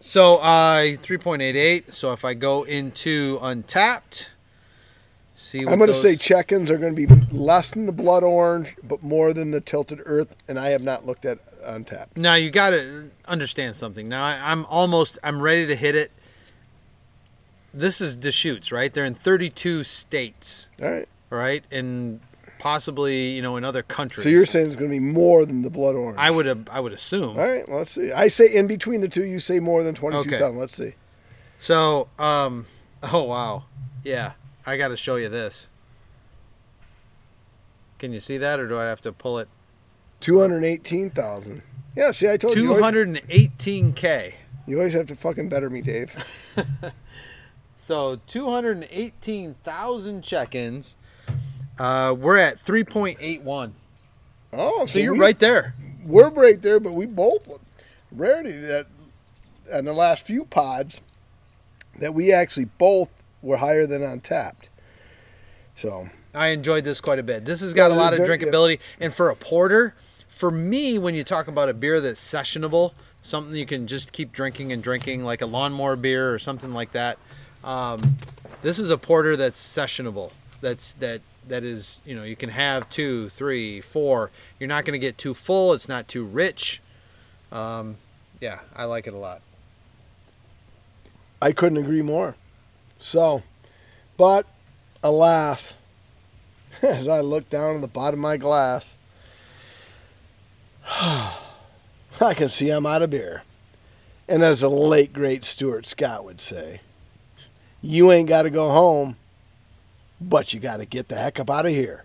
Speaker 2: So uh 3.88. So if I go into Untappd, see what
Speaker 1: I'm going to
Speaker 2: those-
Speaker 1: say check-ins are going to be less than the blood orange, but more than the tilted earth. And I have not looked at Untappd.
Speaker 2: Now you got to understand something. Now I, I'm almost I'm ready to hit it. This is Deschutes, right? They're in 32 states,
Speaker 1: All right.
Speaker 2: right? And possibly, you know, in other countries.
Speaker 1: So you're saying it's going to be more than the blood orange.
Speaker 2: I would I would assume.
Speaker 1: All right, well, let's see. I say in between the two, you say more than 22,000.
Speaker 2: Okay.
Speaker 1: Let's see.
Speaker 2: So, um, oh wow, yeah, I got to show you this. Can you see that, or do I have to pull it?
Speaker 1: 218,000. Yeah, see, I told you. You
Speaker 2: 218k.
Speaker 1: you always have to fucking better me, Dave.
Speaker 2: So 218,000 check-ins. Uh, we're at 3.81.
Speaker 1: Oh,
Speaker 2: So you're
Speaker 1: we-
Speaker 2: right there.
Speaker 1: we're right there, but we both rarity that in the last few pods that we actually both were higher than Untappd. So
Speaker 2: I enjoyed this quite a bit. This has got a lot of drinkability, and for a porter, for me, when you talk about a beer that's sessionable, something you can just keep drinking and drinking, like a lawnmower beer or something like that, um, this is a porter that's sessionable. That's that that is you know you can have two, three, four. You're not going to get too full. It's not too rich. Um, yeah, I like it a lot.
Speaker 1: I couldn't agree more. So, but alas, as I look down at the bottom of my glass, I can see I'm out of beer. And as the late great Stuart Scott would say, you ain't got to go home, but you got to get the heck up out of here.